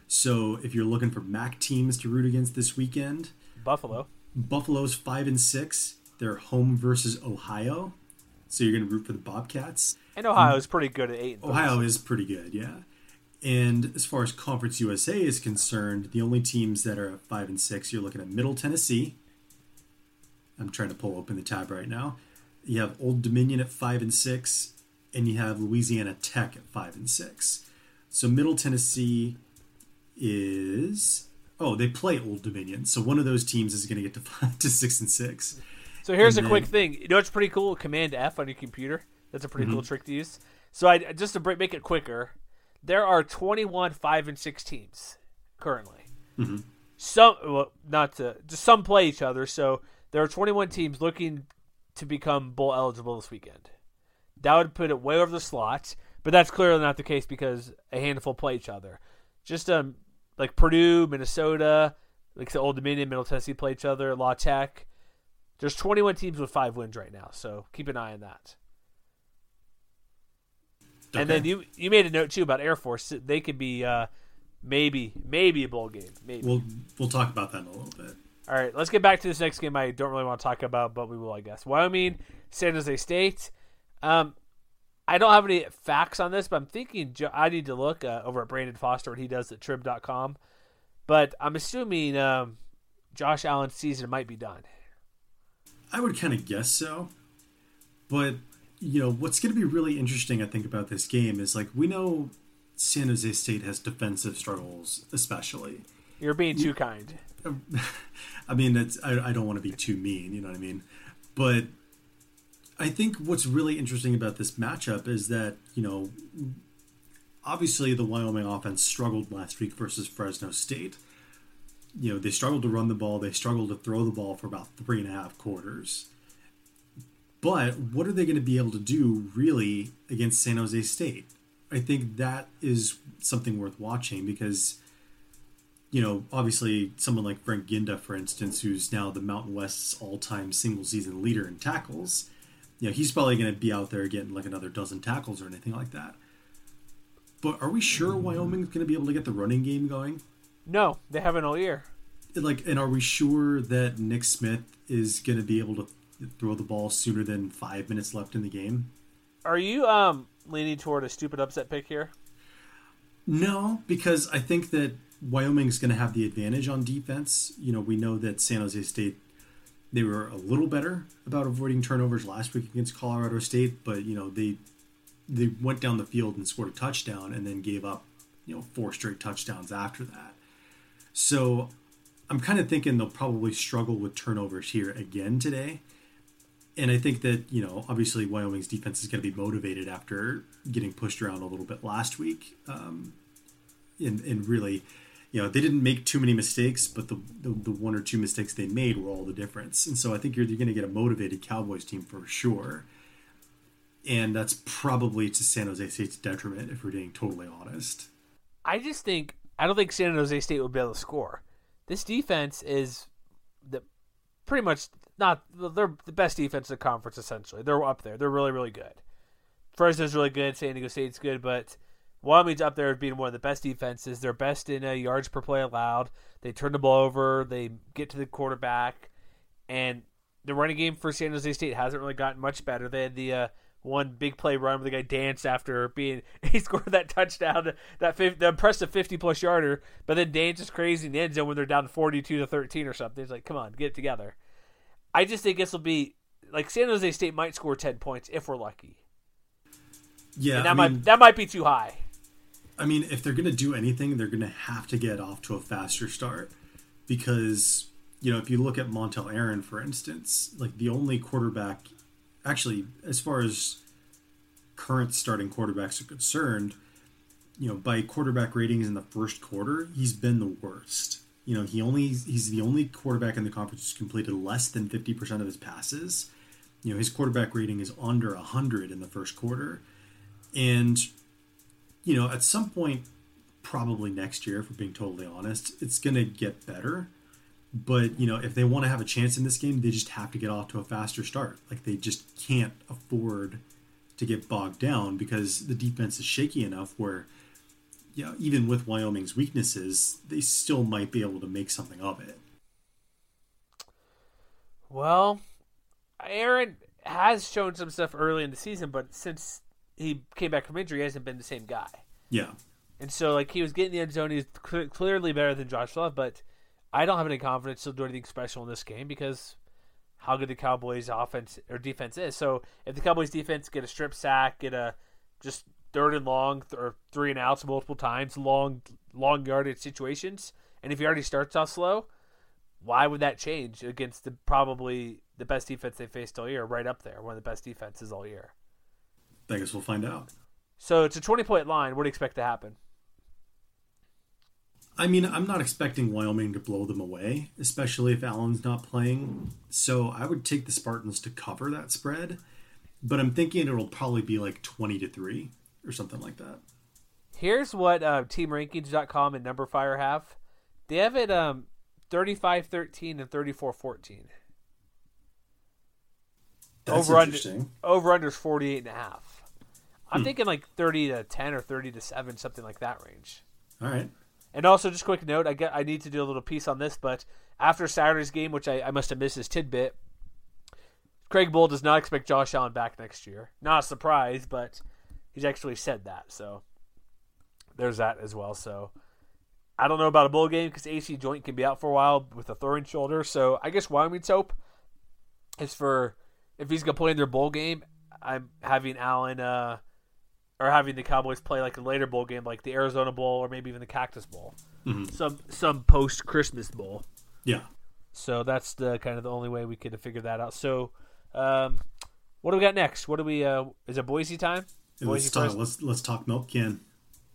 So if you're looking for MAC teams to root against this weekend, Buffalo. Buffalo's five and six. They're home versus Ohio. So you're going to root for the Bobcats. And Ohio's mm. pretty good at eight. Ohio is pretty good, yeah. And as far as Conference USA is concerned, the only teams that are at five and six, you're looking at Middle Tennessee. I'm trying to pull open the tab right now. You have Old Dominion at five and six, and you have Louisiana Tech at five and six. So Middle Tennessee is oh they play Old Dominion, so one of those teams is going to get to five to six and six. So here's a quick thing. You know it's pretty cool? Command F on your computer. That's a pretty Mm-hmm. cool trick to use. So I just to break, make it quicker, there are 21 five and six teams currently. Mm-hmm. Some, well, not to just some play each other. So there are 21 teams looking to become bowl eligible this weekend. That would put it way over the slot, but that's clearly not the case because a handful play each other. Just um, like Purdue, Minnesota, like the Old Dominion, Middle Tennessee play each other. La Tech. There's 21 teams with five wins right now, so keep an eye on that. And then you you made a note too about Air Force. They could be uh, maybe maybe a bowl game. Maybe. we'll we'll talk about that in a little bit. All right, let's get back to this next game. I don't really want to talk about, but we will, I guess. Wyoming, San Jose State. Um, I don't have any facts on this, but I'm thinking I need to look uh, over at Brandon Foster what he does at Trib.com. But I'm assuming um, Josh Allen's season might be done. I would kind of guess so. But, you know, what's going to be really interesting, I think, about this game is like we know San Jose State has defensive struggles, especially. You're being too kind. I mean, I, I don't want to be too mean, you know what I mean? But I think what's really interesting about this matchup is that, you know, obviously the Wyoming offense struggled last week versus Fresno State. You know, they struggled to run the ball, they struggled to throw the ball for about three and a half quarters. But what are they going to be able to do really against San Jose State? I think that is something worth watching because, you know, obviously someone like Frank Ginda, for instance, who's now the Mountain West's all time single season leader in tackles, you know, he's probably going to be out there getting like another dozen tackles or anything like that. But are we sure Wyoming's going to be able to get the running game going? No, they haven't all year. Like, and are we sure that Nick Smith is going to be able to throw the ball sooner than five minutes left in the game? Are you um leaning toward a stupid upset pick here? No, because I think that Wyoming's going to have the advantage on defense. You know, we know that San Jose State they were a little better about avoiding turnovers last week against Colorado State, but you know they they went down the field and scored a touchdown and then gave up you know four straight touchdowns after that. So I'm kind of thinking they'll probably struggle with turnovers here again today. And I think that, you know, obviously Wyoming's defense is going to be motivated after getting pushed around a little bit last week. Um, and, and really, you know, they didn't make too many mistakes, but the, the, the one or two mistakes they made were all the difference. And so I think you're, you're going to get a motivated Cowboys team for sure. And that's probably to San Jose State's detriment, if we're being totally honest. I just think I don't think San Jose State will be able to score. This defense is the pretty much not they're the best defense in the conference essentially. They're up there. They're really really good. Fresno's really good. San Diego State's good, but Wyoming's up there as being one of the best defenses. They're best in uh, yards per play allowed. They turn the ball over. They get to the quarterback, and the running game for San Jose State hasn't really gotten much better. They had the uh, one big play run where the guy danced after being he scored that touchdown, that 50, the impressive fifty plus yarder, but then dance is crazy in the end zone when they're down forty two to thirteen or something. It's like, come on, get it together. I just think this will be like San Jose State might score ten points if we're lucky. Yeah, and that I might mean, that might be too high. I mean, if they're going to do anything, they're going to have to get off to a faster start because you know if you look at Montel Aaron, for instance, like the only quarterback, actually, as far as current starting quarterbacks are concerned, you know, by quarterback ratings in the first quarter, he's been the worst. You know, he only he's the only quarterback in the conference who's completed less than fifty percent of his passes. You know, his quarterback rating is under hundred in the first quarter, and you know, at some point, probably next year, if we're being totally honest, it's going to get better. But, you know, if they want to have a chance in this game, they just have to get off to a faster start. Like, they just can't afford to get bogged down because the defense is shaky enough where, you know, even with Wyoming's weaknesses, they still might be able to make something of it. Well, Aaron has shown some stuff early in the season, but since he came back from injury, he hasn't been the same guy. Yeah. And so, like, he was getting the end zone. He's cl- clearly better than Josh Love, but I don't have any confidence he'll do anything special in this game because how good the Cowboys' offense or defense is. So, if the Cowboys' defense get a strip sack, get a just third and long th- or three and outs multiple times, long long yardage situations, and if he already starts off slow, why would that change against the probably the best defense they faced all year, right up there, one of the best defenses all year? I guess we'll find out. So it's a 20 point line. What do you expect to happen? I mean, I'm not expecting Wyoming to blow them away, especially if Allen's not playing. So I would take the Spartans to cover that spread, but I'm thinking it'll probably be like 20 to 3 or something like that. Here's what uh, TeamRankings.com and NumberFire have. They have it um, 35-13 and 34-14. That's over under interesting. over under is 48 and a half. I'm Hmm. thinking like 30 to 10 or 30 to 7 something like that range. All right. And also just quick note, I get I need to do a little piece on this, but after Saturday's game, which I, I must have missed this tidbit, Craig Bohl does not expect Josh Allen back next year. Not a surprise, but he's actually said that. So there's that as well. So I don't know about a bowl game because AC joint can be out for a while with a throwing shoulder. So I guess Wyoming's hope is for if he's gonna play in their bowl game, I'm having Allen uh, or having the Cowboys play like a later bowl game, like the Arizona Bowl or maybe even the Cactus Bowl, some some post Christmas bowl. Yeah. So that's the kind of the only way we could figure that out. So, um, what do we got next? What do we? Uh, is it Boise time? Boise let's talk. first? Let's let's talk milk can.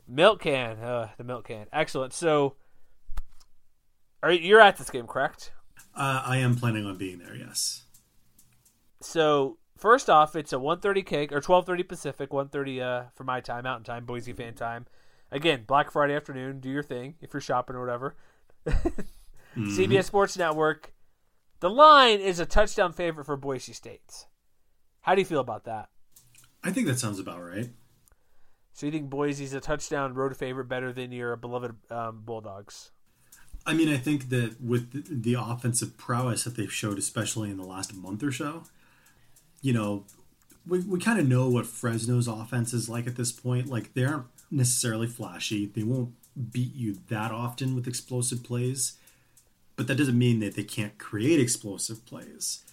Milk can. Uh, the milk can. Excellent. So, are you, you're at this game, correct? Uh, I am planning on being there. Yes. So first off, it's a 1:30 kick or 12:30 Pacific, 1:30 uh, for my time, Mountain time, Boise fan time. Again, Black Friday afternoon. Do your thing if you're shopping or whatever. CBS Sports Network. The line is a touchdown favorite for Boise State. How do you feel about that? I think that sounds about right. So you think Boise's a touchdown road favorite better than your beloved um, Bulldogs? I mean, I think that with the offensive prowess that they've showed, especially in the last month or so, you know, we, we kind of know what Fresno's offense is like at this point. Like, they aren't necessarily flashy. They won't beat you that often with explosive plays, but that doesn't mean that they can't create explosive plays.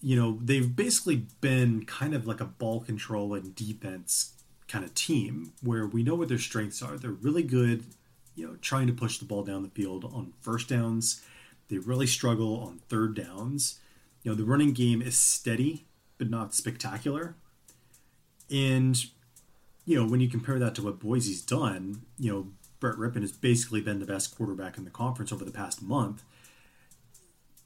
You know, they've basically been kind of like a ball control and defense kind of team where we know what their strengths are. They're really good, you know, trying to push the ball down the field on first downs. They really struggle on third downs. You know, the running game is steady, but not spectacular. And, you know, when you compare that to what Boise's done, you know, Brett Rypien has basically been the best quarterback in the conference over the past month.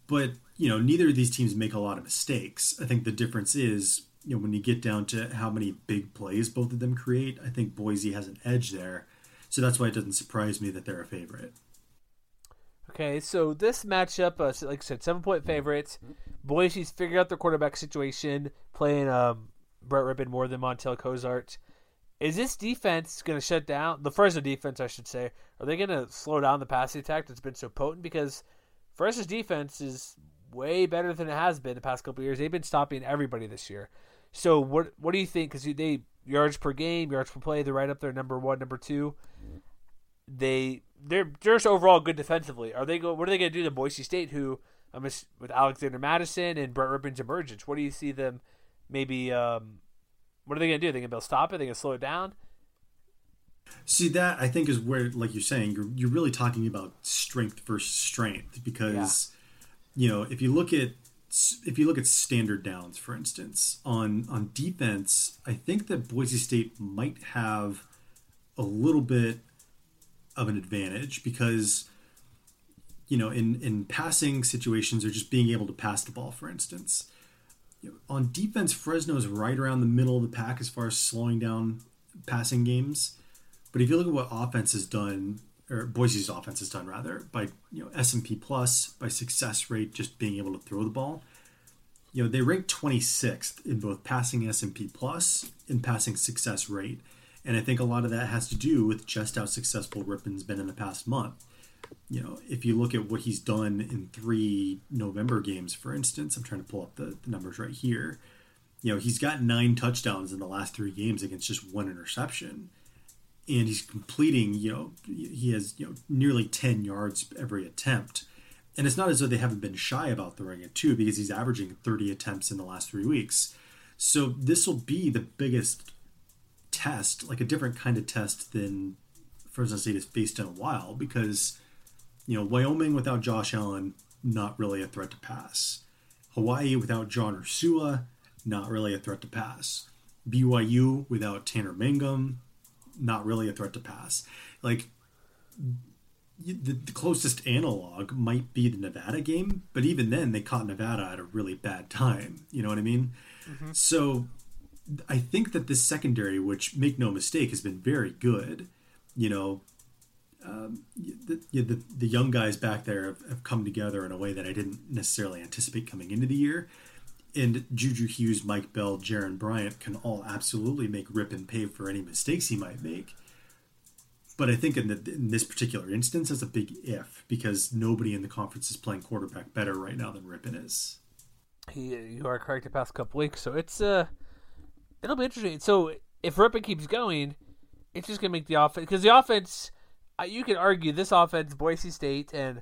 But, you know, neither of these teams make a lot of mistakes. I think the difference is, you know, when you get down to how many big plays both of them create, I think Boise has an edge there. So that's why it doesn't surprise me that they're a favorite. Okay, so this matchup, uh, like I said, seven point favorites. Boise's figured out their quarterback situation, playing um, Brett Rypien more than Montell Cozart. Is this defense going to shut down the Fresno defense? I should say. Are they going to slow down the passing attack that's been so potent? Because Fresno's defense is way better than it has been the past couple years. They've been stopping everybody this year. So what what do you think? Because they yards per game, yards per play, they're right up there, number one, number two. They they're just overall good defensively. Are they go? What are they going to do to Boise State, who um, with Alexander Mattison and Brett Rypien's emergence? What do you see them maybe? Um, what are they going to do? Are they going to be able to stop it? Are they going to slow it down? See that I think is where, like you're saying, you're you're really talking about strength versus strength because, yeah. you know, if you look at if you look at standard downs, for instance, on on defense, I think that Boise State might have a little bit of an advantage because you know in in passing situations or just being able to pass the ball, for instance. You know, on defense, Fresno is right around the middle of the pack as far as slowing down passing games. But if you look at what offense has done, or Boise's offense has done rather, by you know S and P plus, by success rate, just being able to throw the ball, you know they rank 26th in both passing S and P plus and passing success rate, and I think a lot of that has to do with just how successful Rypien's been in the past month. You know, if you look at what he's done in three November games, for instance, I'm trying to pull up the, the numbers right here. You know, he's got nine touchdowns in the last three games against just one interception and he's completing, you know, he has, you know, nearly 10 yards every attempt. And it's not as though they haven't been shy about throwing it too, because he's averaging 30 attempts in the last three weeks. So this will be the biggest test, like a different kind of test than Fresno State has faced in a while, because, you know, Wyoming without Josh Allen, not really a threat to pass. Hawaii without John Ursua, not really a threat to pass. BYU without Tanner Mangum, not really a threat to pass. Like the, the, closest analog might be the Nevada game, but even then they caught Nevada at a really bad time. You know what I mean? Mm-hmm. So I think that this secondary, which make no mistake, has been very good. You know, um, the, the, the young guys back there have, have come together in a way that I didn't necessarily anticipate coming into the year and Juju Hughes, Mike Bell, Jaron Bryant can all absolutely make Rypien pay for any mistakes he might make. But I think in, the, in this particular instance, that's a big if because nobody in the conference is playing quarterback better right now than Rypien is. You are correct the past couple weeks, so it's uh, it'll be interesting. So if Rypien keeps going, it's just gonna make the offense because the offense. Uh, you can argue this offense, Boise State, and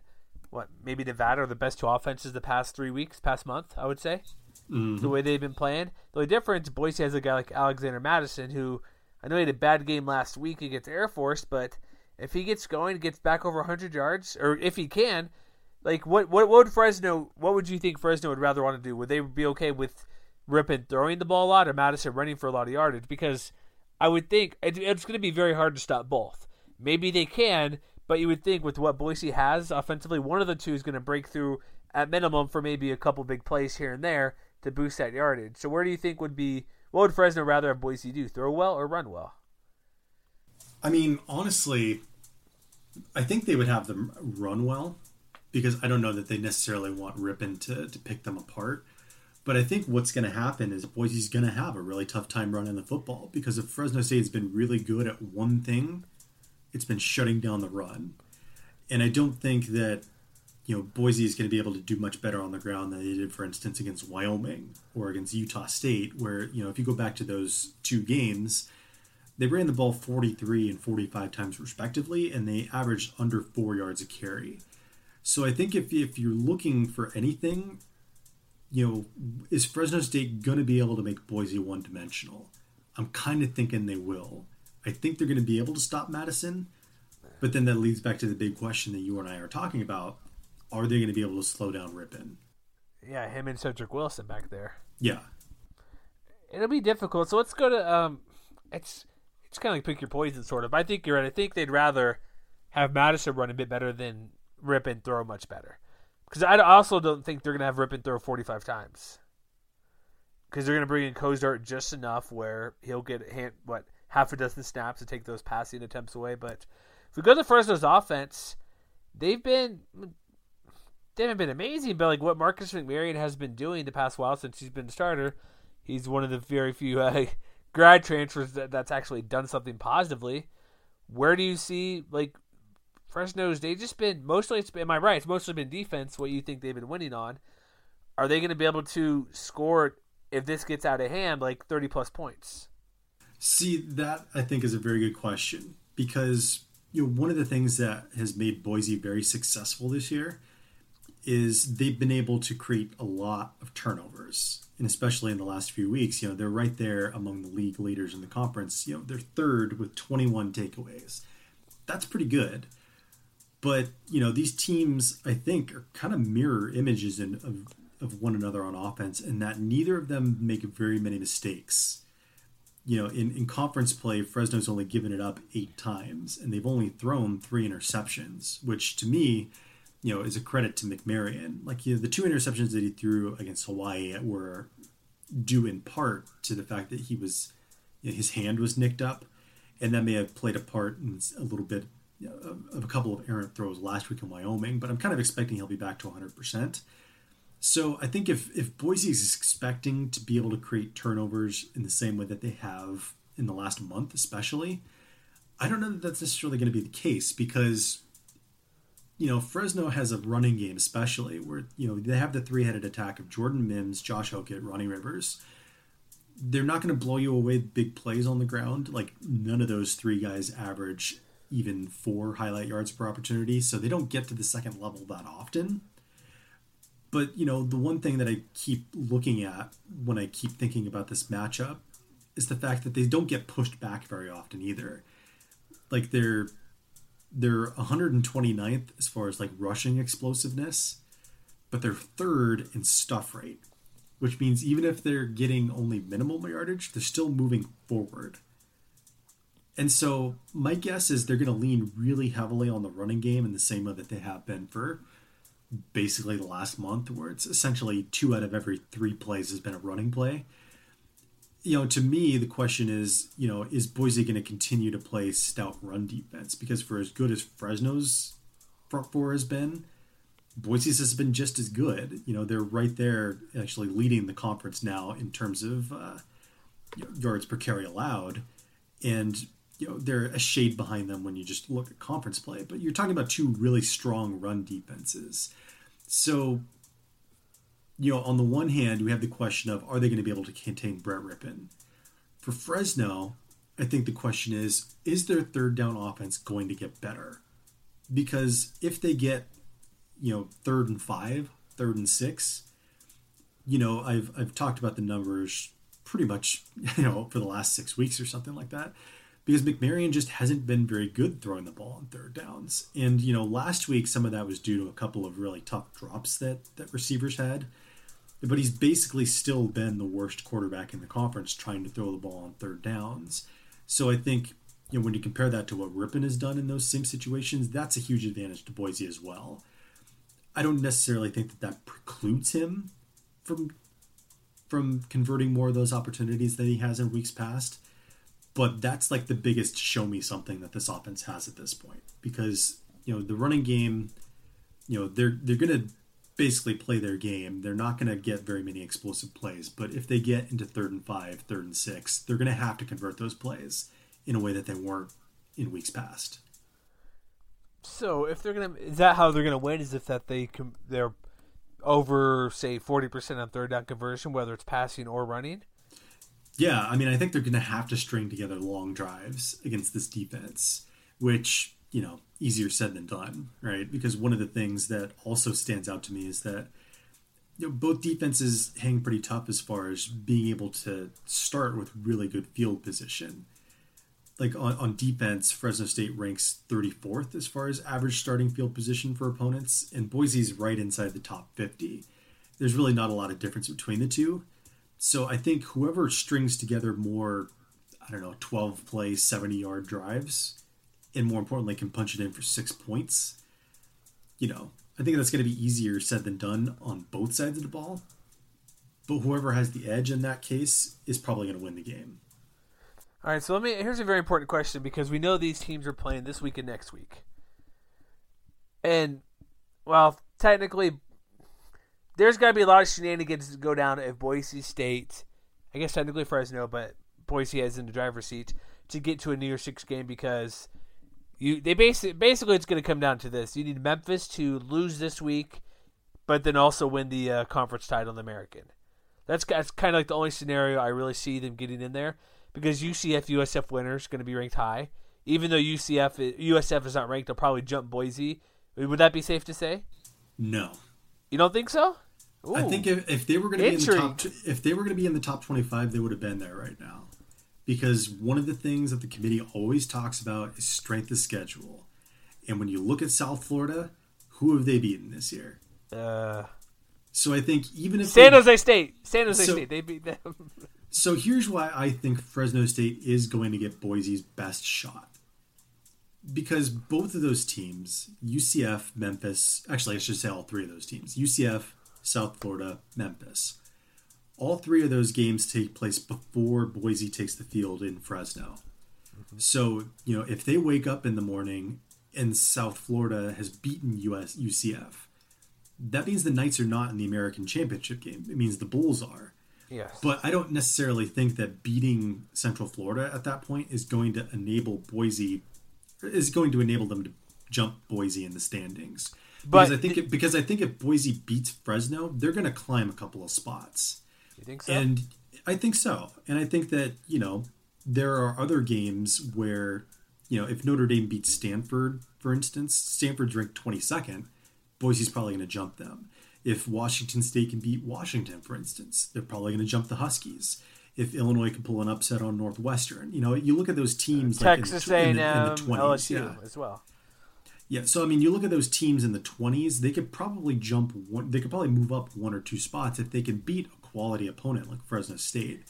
what maybe Nevada are the best two offenses the past three weeks, past month. I would say mm-hmm. the way they've been playing. The only difference, Boise has a guy like Alexander Mattison, who I know he had a bad game last week against Air Force, but if he gets going, gets back over 100 yards, or if he can, like what what, what would Fresno? What would you think Fresno would rather want to do? Would they be okay with Rypien throwing the ball a lot or Mattison running for a lot of yardage? Because I would think it, it's going to be very hard to stop both. Maybe they can, but you would think with what Boise has offensively, one of the two is going to break through at minimum for maybe a couple big plays here and there to boost that yardage. So where do you think would be what would Fresno rather have Boise do? Throw well or run well? I mean, honestly, I think they would have them run well because I don't know that they necessarily want Rypien to, to pick them apart. But I think what's going to happen is Boise's going to have a really tough time running the football because if Fresno State's been really good at one thing, it's been shutting down the run. And I don't think that you know, Boise is going to be able to do much better on the ground than they did, for instance, against Wyoming or against Utah State, where, you know, if you go back to those two games, they ran the ball 43 and 45 times respectively, and they averaged under four yards a carry. So I think if, if you're looking for anything, you know, is Fresno State going to be able to make Boise one dimensional? I'm kind of thinking they will. I think they're going to be able to stop Mattison, but then that leads back to the big question that you and I are talking about are they going to be able to slow down Rypien? Yeah, him and Cedric Wilson back there. Yeah, it'll be difficult. So let's go to um, it's it's kind of like pick your poison, sort of. I think you're right. I think they'd rather have Mattison run a bit better than Rypien throw much better. Because I also don't think they're going to have Rypien throw 45 times. Because they're going to bring in Cozart just enough where he'll get hand, what half a dozen snaps to take those passing attempts away. But if we go to Fresno's offense, they've been they haven't been amazing, but like what Marcus McMaryion has been doing the past while since he's been the starter, he's one of the very few uh, grad transfers that, that's actually done something positively. Where do you see like Fresno's? They just been mostly. It's been, am I right? It's mostly been defense. What you think they've been winning on? Are they going to be able to score if this gets out of hand, like thirty plus points? See, that I think is a very good question because you know one of the things that has made Boise very successful this year is they've been able to create a lot of turnovers, and especially in the last few weeks, you know they're right there among the league leaders in the conference. You know they're third with 21 takeaways. That's pretty good. But you know these teams, I think, are kind of mirror images in, of of one another on offense, and that neither of them make very many mistakes. You know, in, in conference play, Fresno's only given it up eight times, and they've only thrown three interceptions, which to me, you know, is a credit to McMaryion. Like you know, the two interceptions that he threw against Hawaii were due in part to the fact that he was you know, his hand was nicked up, and that may have played a part in a little bit of a couple of errant throws last week in Wyoming. But I'm kind of expecting he'll be back to 100 percent. So I think if if Boise is expecting to be able to create turnovers in the same way that they have in the last month, especially, I don't know that that's necessarily going to be the case because you know Fresno has a running game, especially where you know they have the three headed attack of Jordan Mims, Josh Hokit, Ronnie Rivers. They're not going to blow you away big plays on the ground. Like none of those three guys average even four highlight yards per opportunity, so they don't get to the second level that often. But you know, the one thing that I keep looking at when I keep thinking about this matchup is the fact that they don't get pushed back very often either. Like they're they're 129th as far as like rushing explosiveness, but they're third in stuff rate, which means even if they're getting only minimal yardage, they're still moving forward. And so my guess is they're going to lean really heavily on the running game in the same way that they have been for basically the last month, where it's essentially two out of every three plays has been a running play. You know, to me, the question is, you know, is Boise going to continue to play stout run defense? Because for as good as Fresno's front four has been, Boise's has been just as good. You know, they're right there, actually leading the conference now in terms of uh, yards per carry allowed, and you know they're a shade behind them when you just look at conference play. But you're talking about two really strong run defenses. So, you know, on the one hand, we have the question of are they going to be able to contain Brett Rypien? For Fresno, I think the question is is their third down offense going to get better? Because if they get, you know, third and five, third and six, you know, I've I've talked about the numbers pretty much, you know, for the last six weeks or something like that because McMaryion just hasn't been very good throwing the ball on third downs. And you know, last week some of that was due to a couple of really tough drops that that receivers had. But he's basically still been the worst quarterback in the conference trying to throw the ball on third downs. So I think you know when you compare that to what Rypien has done in those same situations, that's a huge advantage to Boise as well. I don't necessarily think that that precludes him from from converting more of those opportunities that he has in weeks past but that's like the biggest show me something that this offense has at this point. Because you know the running game you know they're they're going to basically play their game. They're not going to get very many explosive plays. But if they get into third and five third and six they're going to have to convert those plays in a way that they weren't in weeks past. So if they're going to is that how they're going to win? Is if that they they're over say 40% on third down conversion whether it's passing or running yeah, I mean, I think they're going to have to string together long drives against this defense, which, you know, easier said than done, right? Because one of the things that also stands out to me is that you know, both defenses hang pretty tough as far as being able to start with really good field position. like on, on defense, Fresno State ranks 34th as far as average starting field position for opponents, and Boise's right inside the top 50. There's really not a lot of difference between the two. So I think whoever strings together more, I don't know, 12 play, 70 yard drives, and more importantly, can punch it in for six points, you know, I think that's going to be easier said than done on both sides of the ball. But whoever has the edge in that case is probably going to win the game. All right, so let me. Here's a very important question because we know these teams are playing this week and next week, and well, technically, there's got to be a lot of shenanigans to go down if Boise State, I guess technically Fresno, but Boise has in the driver's seat to get to a New Year's Six game because you they basically basically it's going to come down to this: you need Memphis to lose this week, but then also win the uh, conference title in the American. That's that's kind of like the only scenario I really see them getting in there because UCF USF winner is going to be ranked high. Even though UCF USF is not ranked, they'll probably jump Boise. Would that be safe to say? No. You don't think so? Ooh. I think if, if they were going to be in the top, if they were going to be in the top twenty-five, they would have been there right now. Because one of the things that the committee always talks about is strength of schedule, and when you look at South Florida, who have they beaten this year? Uh, so I think even if San Jose State, San Jose so, State, they beat them. So here's why I think Fresno State is going to get Boise's best shot. Because both of those teams, UCF, Memphis, actually, I should say all three of those teams UCF, South Florida, Memphis. All three of those games take place before Boise takes the field in Fresno. Mm-hmm. So, you know, if they wake up in the morning and South Florida has beaten US UCF, that means the Knights are not in the American Championship game. It means the Bulls are. Yes. But I don't necessarily think that beating Central Florida at that point is going to enable Boise is going to enable them to jump Boise in the standings. Because I think it, because I think if Boise beats Fresno, they're going to climb a couple of spots. You think so? And I think so. And I think that, you know, there are other games where, you know, if Notre Dame beats Stanford, for instance, Stanford's ranked 22nd, Boise's probably going to jump them. If Washington State can beat Washington, for instance, they're probably going to jump the Huskies. If Illinois can pull an upset on Northwestern, you know, you look at those teams, Texas like in the, A&M, in the, in the 20s, LSU yeah. as well. Yeah, so I mean, you look at those teams in the 20s, they could probably jump one, they could probably move up one or two spots if they can beat a quality opponent like Fresno State.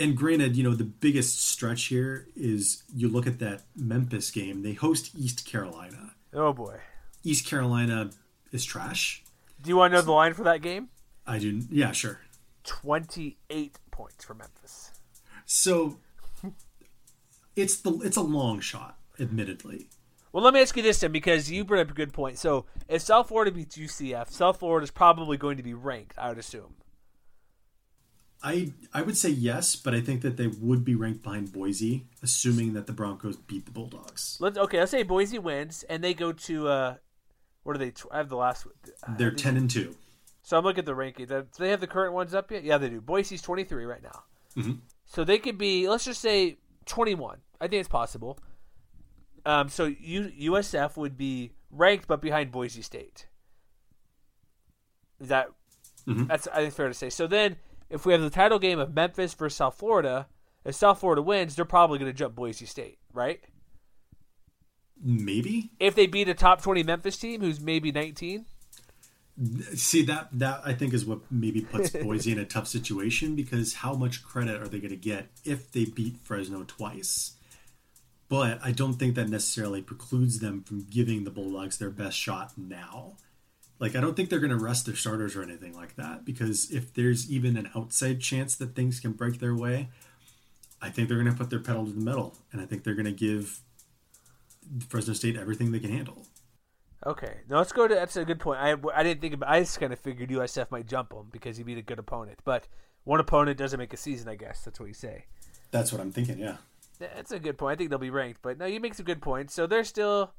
And granted, you know, the biggest stretch here is you look at that Memphis game, they host East Carolina. Oh boy. East Carolina is trash. Do you want to know the line for that game? I do. Yeah, sure. 28 points for Memphis. So it's the it's a long shot, admittedly. Well, let me ask you this then, because you brought up a good point. So, if South Florida beats UCF, South Florida is probably going to be ranked. I would assume. I I would say yes, but I think that they would be ranked behind Boise, assuming that the Broncos beat the Bulldogs. Let's okay. Let's say Boise wins and they go to uh, what are they? I have the last. Uh, They're ten and two. So I'm looking at the ranking. Do they have the current ones up yet? Yeah, they do. Boise's 23 right now. Mm-hmm. So they could be, let's just say 21. I think it's possible. Um, so U- USF would be ranked, but behind Boise State. Is that mm-hmm. that's I think fair to say. So then, if we have the title game of Memphis versus South Florida, if South Florida wins, they're probably going to jump Boise State, right? Maybe if they beat a top twenty Memphis team who's maybe nineteen. See that that I think is what maybe puts Boise in a tough situation because how much credit are they going to get if they beat Fresno twice? But I don't think that necessarily precludes them from giving the Bulldogs their best shot now. Like I don't think they're going to rest their starters or anything like that because if there's even an outside chance that things can break their way, I think they're going to put their pedal to the metal and I think they're going to give Fresno State everything they can handle. Okay, now let's go to. That's a good point. I, I didn't think about. I just kind of figured USF might jump them because he beat a good opponent, but one opponent doesn't make a season. I guess that's what you say. That's what I'm thinking. Yeah, that's a good point. I think they'll be ranked, but no, you make some good points. So they're still,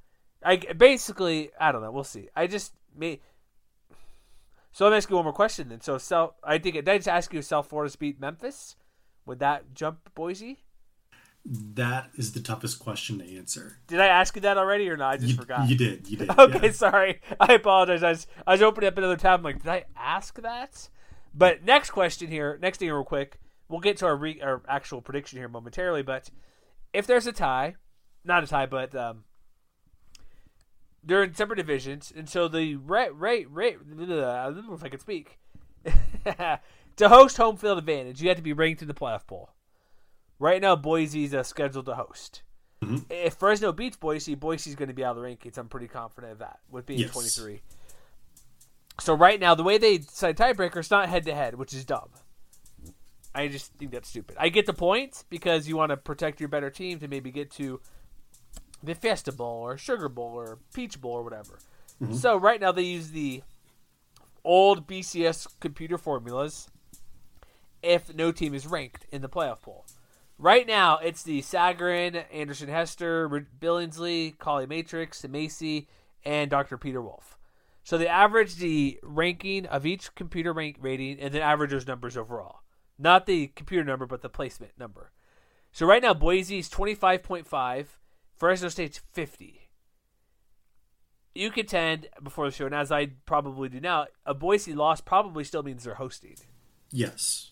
I basically, I don't know. We'll see. I just may. So let me ask you one more question then. So, South, I think did I just ask you if South Florida's beat Memphis? Would that jump Boise? That is the toughest question to answer. Did I ask you that already or not? I just you, forgot. You did. You did. okay, yeah. sorry. I apologize. I was, I was opening up another tab. I'm like, did I ask that? But next question here, next thing real quick. We'll get to our re, our actual prediction here momentarily. But if there's a tie, not a tie, but um, they're in separate divisions, and so the rate rate rate. I don't know if I can speak. to host home field advantage, you have to be ranked in the playoff poll. Right now, Boise's uh, scheduled to host. Mm-hmm. If Fresno beats Boise, Boise's going to be out of the rankings. I'm pretty confident of that with being Yes. 23. So right now, the way they decide tiebreaker is not head to head, which is dumb. I just think that's stupid. I get the point because you want to protect your better team to maybe get to the Fiesta Bowl or Sugar Bowl or Peach Bowl or whatever. Mm-hmm. So right now they use the old BCS computer formulas if no team is ranked in the playoff poll. Right now it's the Sagarin, Anderson Hester, Billingsley, Colley Matrix, Massey, and Dr. Peter Wolfe. So they average the ranking of each computer rank rating and then average those numbers overall. Not the computer number, but the placement number. So right now Boise is 25.5, Fresno State's 50 you contend before the show, and as I probably do now, a Boise loss probably still means they're hosting Yes.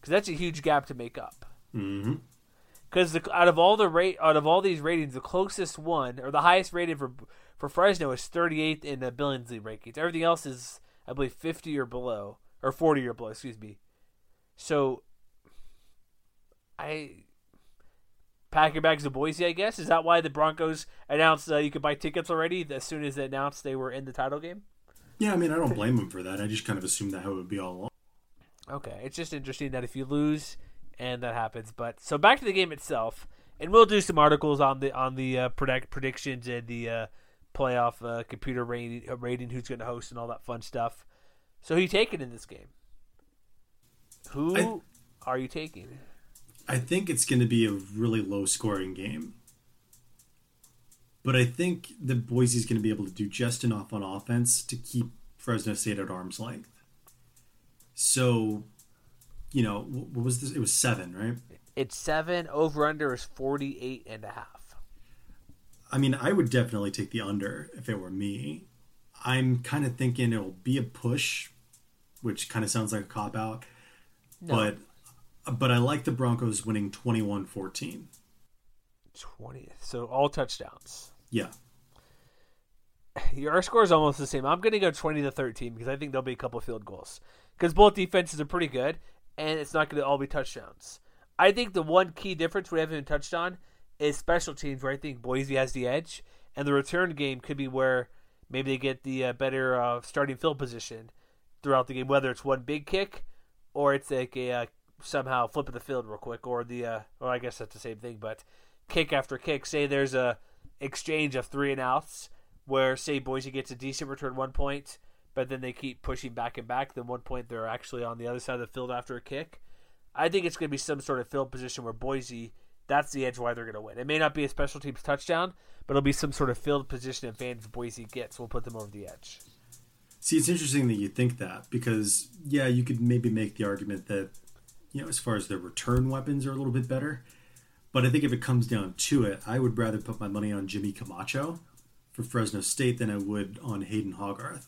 because that's a huge gap to make up. hmm Because out of all the rate, out of all these ratings, the closest one or the highest rated for for Fresno is 38th in the Billingsley rankings. Everything else is, I believe, 50 or below or 40 or below. Excuse me. So, I pack your bags to Boise. I guess is that why the Broncos announced uh, you could buy tickets already as soon as they announced they were in the title game. Yeah, I mean, I don't blame them for that. I just kind of assumed that how it would be all along. Okay, it's just interesting that if you lose and that happens. But so back to the game itself, and we'll do some articles on the on the uh, predict predictions and the uh, playoff uh, computer rating, uh, rating, who's going to host, and all that fun stuff. So who you taking in this game? Who I- are you taking? I think it's going to be a really low scoring game. But I think that is going to be able to do just enough on offense to keep Fresno State at arm's length. So, you know, what was this? It was seven, right? It's seven. Over under is forty eight and a half. I mean, I would definitely take the under if it were me. I'm kind of thinking it'll be a push, which kind of sounds like a cop out. No. But but I like the Broncos winning 21-14. Twenty. So all touchdowns. Yeah. Our score is almost the same. I'm going to go 20 to 13 because I think there'll be a couple field goals. Because both defenses are pretty good, and it's not going to all be touchdowns. I think the one key difference we haven't even touched on is special teams, where I think Boise has the edge, and the return game could be where maybe they get the uh, better uh, starting field position throughout the game, whether it's one big kick or it's like a uh, somehow flip of the field real quick, or the uh, or I guess that's the same thing, but kick after kick. Say there's a exchange of three and outs where say Boise gets a decent return one point, but then they keep pushing back and back. Then one point they're actually on the other side of the field after a kick. I think it's going to be some sort of field position where Boise that's the edge why they're going to win. It may not be a special teams touchdown, but it'll be some sort of field position advantage Boise gets. We'll put them over the edge. See, it's interesting that you think that because yeah, you could maybe make the argument that you know, as far as their return weapons are a little bit better. But I think if it comes down to it, I would rather put my money on Jimmy Camacho for Fresno State than I would on Haden Hoggarth.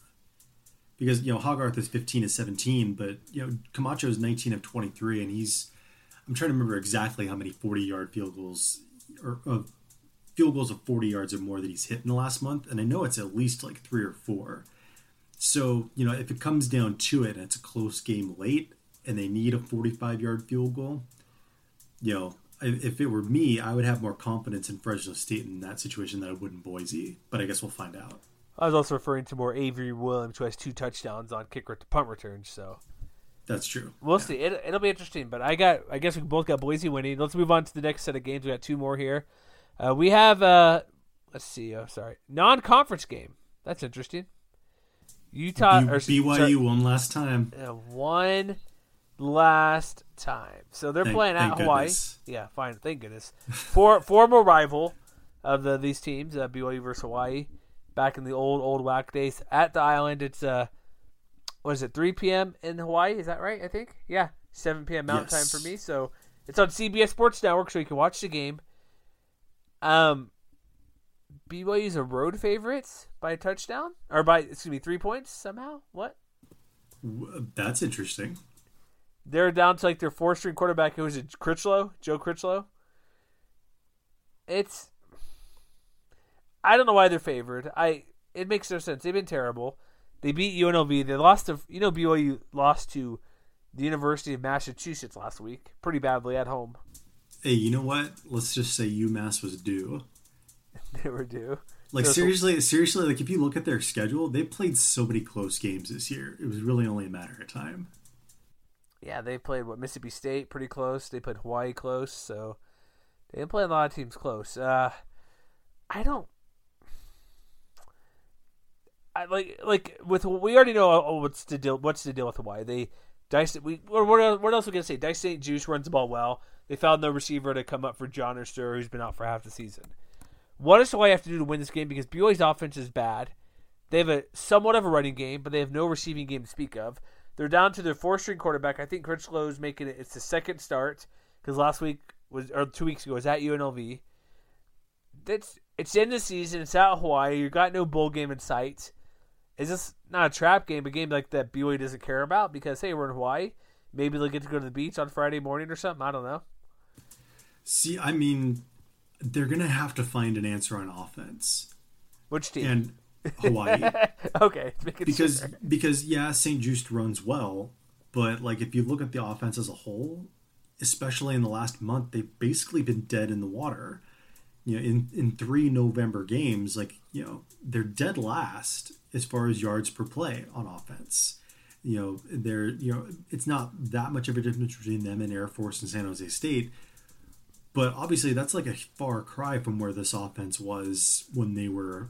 Because, you know, Hoggarth is 15 to 17, but, you know, Camacho is 19 of 23, and he's, I'm trying to remember exactly how many 40 yard field goals or uh, field goals of 40 yards or more that he's hit in the last month. And I know it's at least like three or four. So, you know, if it comes down to it and it's a close game late and they need a 45 yard field goal, you know, if if it were me, I would have more confidence in Fresno State in that situation than I would in Boise. But I guess we'll find out. I was also referring to more Avery Williams, who has two touchdowns on kick ret- punt returns. So That's true. we'll see. It, it'll be interesting. But I got. I guess we both got Boise winning. Let's move on to the next set of games. We got two more here. Uh, we have. Uh, let's see. Oh, sorry, non-conference game. That's interesting. Utah B- or BYU sorry, one last time. one last time. So they're Thank- playing at Hawaii. goodness. Yeah, fine. Thank goodness. For former rival of the these teams, uh, BYU versus Hawaii, back in the old old WAC days at the island. It's uh, what is it? 3 p.m. in Hawaii. Is that right? I think. Yeah, 7 p.m. Mountain Yes. time for me. So it's on CBS Sports Network, so you can watch the game. Um, BYU's a road favorites by a touchdown or by excuse me three points somehow. What? That's interesting. They're down to like their four string quarterback. Who was it? Critchlow, Joe Critchlow. it's I don't know why they're favored. I it makes no sense. They've been terrible. They beat UNLV. They lost to you know BYU lost to the University of Massachusetts last week pretty badly at home. Hey, you know what? Let's just say UMass was due. they were due. Like seriously, seriously, like if you look at their schedule, they played so many close games this year. It was really only a matter of time. Yeah, they played what Mississippi State pretty close. They played Hawaii close, so they didn't play a lot of teams close. Uh, I don't. I like like with we already know uh, what's the deal. What's the deal with Hawaii? They Dice. We what else, what else are we gonna say? Dice St. Juste runs the ball well. They found no receiver to come up for John or Stir, who's been out for half the season. What does Hawaii have to do to win this game? Because BYU's offense is bad. They have a somewhat of a running game, but they have no receiving game to speak of. They're down to their four string quarterback. I think Critchlow is making it. It's the second start because last week was or two weeks ago was at UNLV. That's it's in the season. It's at Hawaii. You got no bowl game in sight. Is this not a trap game? A game like that BYU doesn't care about because hey, we're in Hawaii. Maybe they'll get to go to the beach on Friday morning or something. I don't know. See, I mean, they're gonna have to find an answer on offense Which team? and Hawaii okay, because sure. because yeah, St. Juste runs well, but like if you look at the offense as a whole, especially in the last month, they've basically been dead in the water. You know, in in three November games, like you know, they're dead last as far as yards per play on offense. You know, they're you know, it's not that much of a difference between them and Air Force and San Jose State. But obviously, that's like a far cry from where this offense was when they were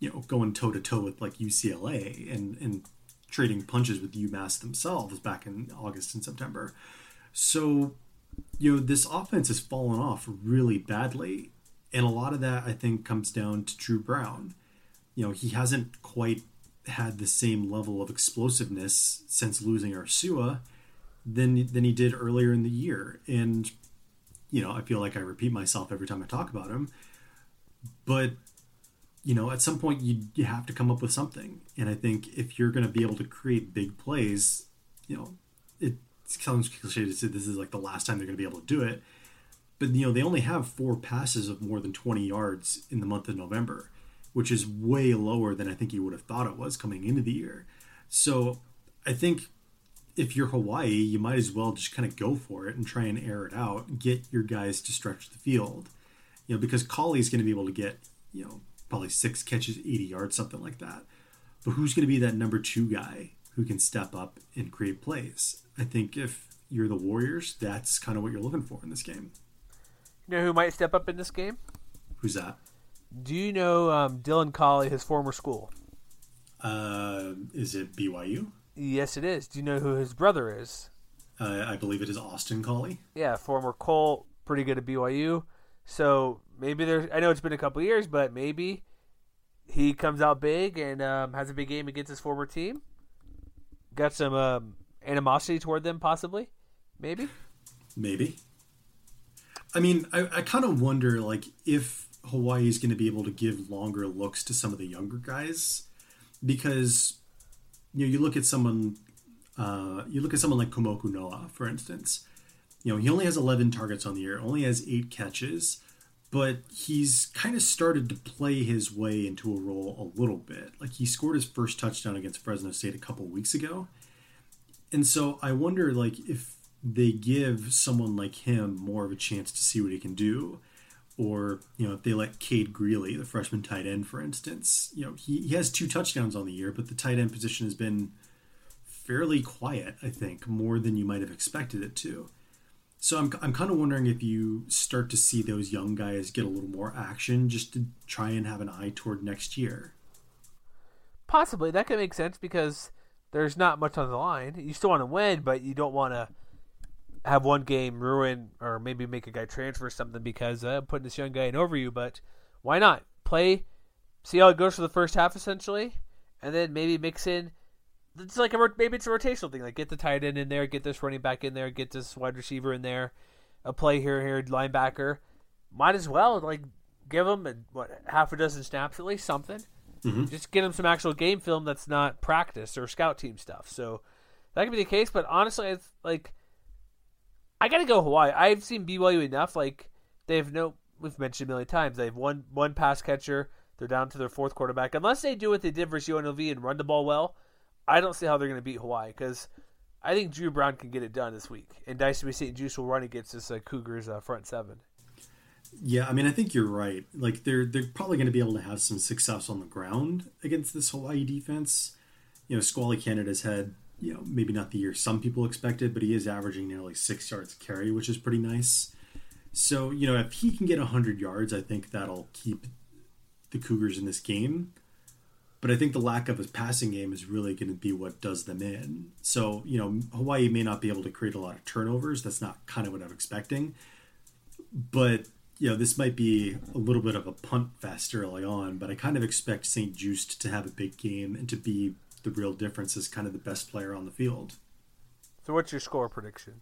you know, going toe to toe with like UCLA and and trading punches with UMass themselves back in August and September. So, you know, this offense has fallen off really badly, and a lot of that I think comes down to Dru Brown. You know, he hasn't quite had the same level of explosiveness since losing Ursua than than he did earlier in the year, and you know, I feel like I repeat myself every time I talk about him, but you know, at some point you you have to come up with something. And I think if you're going to be able to create big plays, you know, it sounds cliche to say this is like the last time they're going to be able to do it. But you know, they only have four passes of more than 20 yards in the month of November, which is way lower than I think you would have thought it was coming into the year. So, I think if you're Hawaii, you might as well just kind of go for it and try and air it out, get your guys to stretch the field. You know, because Collie's going to be able to get, you know, probably six catches, 80 yards, something like that. But who's going to be that number two guy who can step up and create plays? I think if you're the Warriors, that's kind of what you're looking for in this game. You know who might step up in this game? Who's that? Do you know um, Dylan Collie, his former school? Uh, is it BYU? Yes, it is. Do you know who his brother is? Uh, I believe it is Austin Collie. Yeah, former Colt, pretty good at BYU. So maybe there's. I know it's been a couple years, but maybe he comes out big and um, has a big game against his former team. Got some um, animosity toward them, possibly. Maybe. Maybe. I mean, I, I kind of wonder, like, if Hawaii is going to be able to give longer looks to some of the younger guys, because you know you look at someone, uh, you look at someone like Kumoku Noa, for instance. You know, he only has 11 targets on the year, only has eight catches, but he's kind of started to play his way into a role a little bit. Like he scored his first touchdown against Fresno State a couple weeks ago, and so I wonder, like, if they give someone like him more of a chance to see what he can do, or you know, if they let Cade Greeley, the freshman tight end, for instance, you know, he, he has two touchdowns on the year, but the tight end position has been fairly quiet. I think more than you might have expected it to. So I'm, I'm kind of wondering if you start to see those young guys get a little more action just to try and have an eye toward next year. Possibly that could make sense because there's not much on the line. You still want to win, but you don't want to have one game ruin or maybe make a guy transfer something because uh, I'm putting this young guy in over you. But why not play? See how it goes for the first half essentially, and then maybe mix in. It's like a maybe it's a rotational thing. Like get the tight end in there, get this running back in there, get this wide receiver in there, a play here, here, linebacker. Might as well like give them a, what half a dozen snaps at least something just get him some actual game film that's not practice or scout team stuff. So that could be the case. But honestly, it's like I gotta go Hawaii. I've seen BYU enough. Like they have no we've mentioned a million times. They have one one pass catcher. They're down to their fourth quarterback. Unless they do what they did versus UNLV and run the ball well, I don't see how they're going to beat Hawaii because I think Dru Brown can get it done this week, and Dicey St. Juste will run against this uh, Cougars uh, front seven. Yeah, I mean, I think you're right. Like they're they're probably going to be able to have some success on the ground against this Hawaii defense. You know, Squally Canada's had you know maybe not the year some people expected, but he is averaging nearly six yards carry, which is pretty nice. So you know, if he can get hundred yards, I think that'll keep the Cougars in this game. But I think the lack of a passing game is really going to be what does them in. So you know, Hawaii may not be able to create a lot of turnovers. That's not kind of what I'm expecting. But you know, this might be a little bit of a punt fest early on, but I kind of expect St. Juste to have a big game and to be the real difference is kind of the best player on the field. So, what's your score prediction?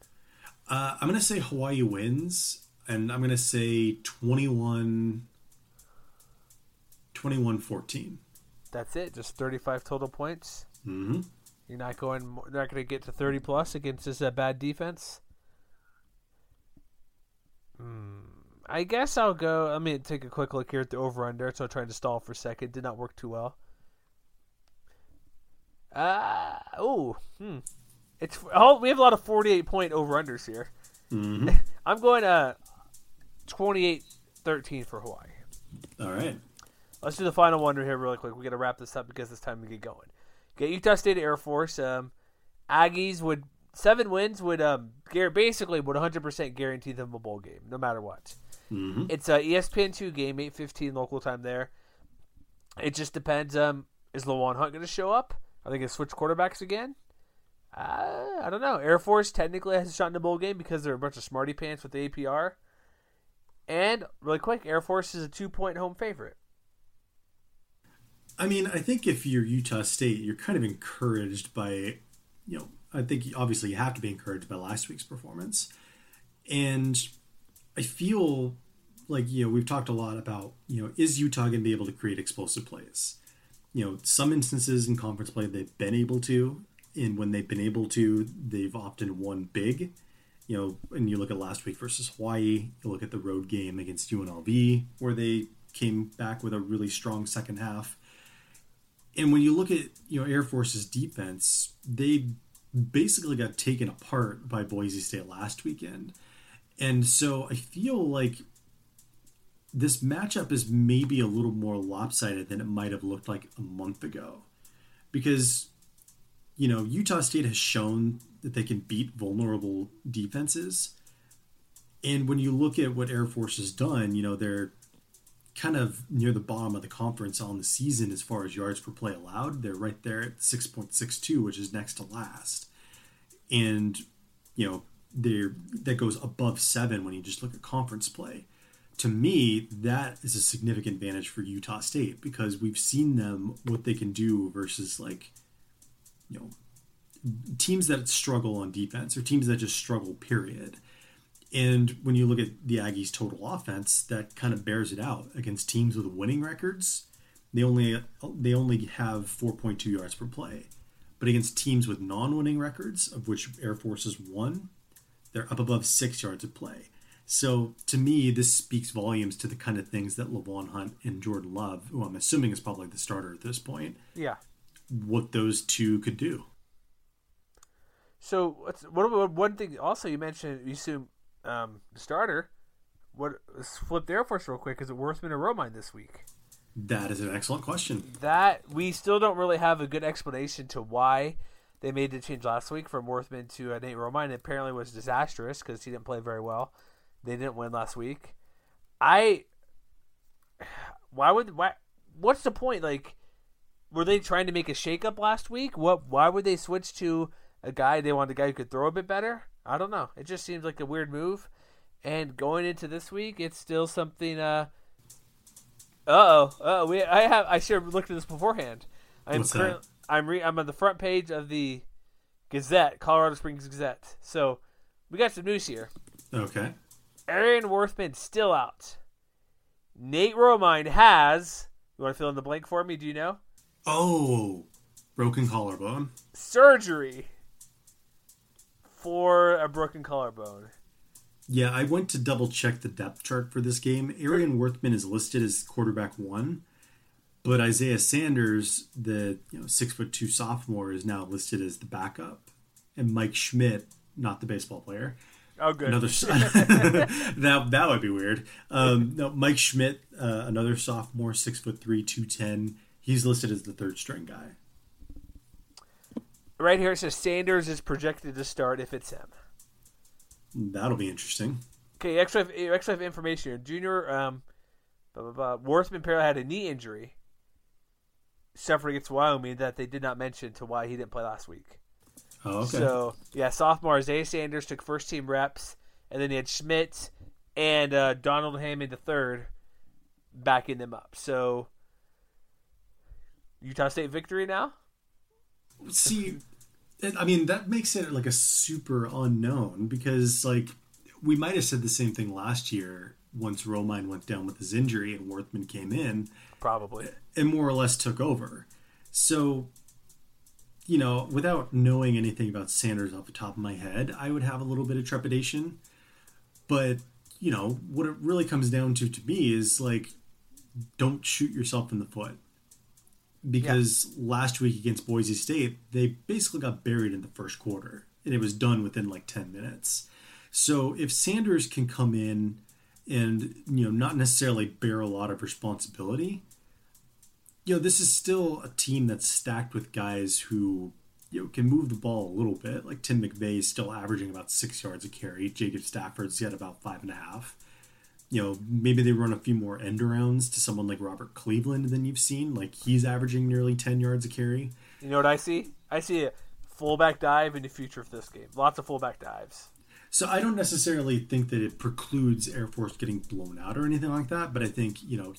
Uh, I'm going to say Hawaii wins, and I'm going to say 21 21 14. That's it? Just 35 total points? Mm-hmm. You're not going, you're not going to get to 30 plus against this uh, bad defense? Hmm. I guess I'll go. Let me take a quick look here at the over under. So I tried to stall for a second. Did not work too well. Uh, oh, hmm. It's oh, we have a lot of 48 point over unders here. Mm-hmm. I'm going uh 28 13 for Hawaii. All right. Let's do the final one here really quick. We got to wrap this up because it's time to get going. Get Utah State Air Force. Um, Aggies would seven wins would um basically would 100% guarantee them a bowl game no matter what. Mm-hmm. It's a ESPN two game, eight fifteen local time there. It just depends. Um, is LaJuan Hunt going to show up? Are they going to switch quarterbacks again? Uh, I don't know. Air Force technically has a shot in the bowl game because they're a bunch of smarty pants with the APR. And really quick, Air Force is a two point home favorite. I mean, I think if you're Utah State, you're kind of encouraged by, you know, I think obviously you have to be encouraged by last week's performance. And I feel like, you know, we've talked a lot about, you know, is Utah going to be able to create explosive plays? You know, some instances in conference play they've been able to, and when they've been able to, they've often won big. You know, and you look at last week versus Hawaii, you look at the road game against UNLV, where they came back with a really strong second half. And when you look at, you know, Air Force's defense, they basically got taken apart by Boise State last weekend. And so I feel like this matchup is maybe a little more lopsided than it might have looked like a month ago. Because, you know, Utah State has shown that they can beat vulnerable defenses. And when you look at what Air Force has done, you know, they're kind of near the bottom of the conference on the season as far as yards per play allowed. They're right there at 6.62, which is next to last. And, you know, they're, that goes above seven when you just look at conference play. To me, that is a significant advantage for Utah State because we've seen them what they can do versus like, you know, teams that struggle on defense or teams that just struggle, period. And when you look at the Aggies' total offense, that kind of bears it out against teams with winning records. They only they only have 4.2 yards per play, but against teams with non-winning records, of which Air Force is one, they're up above six yards of play. So to me, this speaks volumes to the kind of things that LaJuan Hunt and Jordan Love, who I'm assuming is probably the starter at this point, Yeah. what those two could do. So what one thing also you mentioned you assume um, starter. What let's flip the Air Force real quick. Is it Worthman or Romine this week? That is an excellent question. That we still don't really have a good explanation to why they made the change last week from Worthman to uh, Nate Romine. It apparently was disastrous because he didn't play very well. They didn't win last week. I why would why what's the point? Like, were they trying to make a shakeup last week? What? Why would they switch to a guy they wanted a guy who could throw a bit better? I don't know. It just seems like a weird move. And going into this week, it's still something. Uh oh, oh, we I have I should have looked at this beforehand. I'm What's current, I'm re, I'm on the front page of the Gazette, Colorado Springs Gazette. So we got some news here. Okay. Arion Worthman still out. Nate Romine has. You want to fill in the blank for me? Do you know? Oh, broken collarbone. Surgery for a broken collarbone. Yeah, I went to double check the depth chart for this game. Arion Worthman is listed as quarterback one, but Isaiah Sanders, the you know six foot two sophomore, is now listed as the backup, and Mike Schmidt, not the baseball player. Oh, good. Another that that would be weird. Um, no, Mike Schmidt, uh, another sophomore, six foot three, two ten. He's listed as the third string guy. Right here it says Sanders is projected to start if it's him. That'll be interesting. Okay, extra extra information here. Junior um, blah, blah, blah. Worthman apparently had a knee injury, suffering against Wyoming that they did not mention to why he didn't play last week. Oh, okay. So yeah, sophomore Isaiah Sanders took first team reps, and then he had Schmidt and uh, Donald Hammond the third backing them up. So Utah State victory now. See, I mean that makes it like a super unknown because like we might have said the same thing last year once Romine went down with his injury and Worthman came in, probably, and more or less took over. So you know, without knowing anything about Sanders off the top of my head, I would have a little bit of trepidation. But, you know, what it really comes down to to me is like, don't shoot yourself in the foot. Because yeah. last week against Boise State, they basically got buried in the first quarter, and it was done within like 10 minutes. So if Sanders can come in and, you know, not necessarily bear a lot of responsibility, you know, this is still a team that's stacked with guys who you know can move the ball a little bit. Like Tim McVay is still averaging about six yards a carry. Jacob Stafford's got about five and a half. You know, maybe they run a few more end arounds to someone like Robert Cleveland than you've seen. Like he's averaging nearly ten yards a carry. You know what I see? I see a fullback dive in the future of this game. Lots of fullback dives. So I don't necessarily think that it precludes Air Force getting blown out or anything like that, but I think, you know,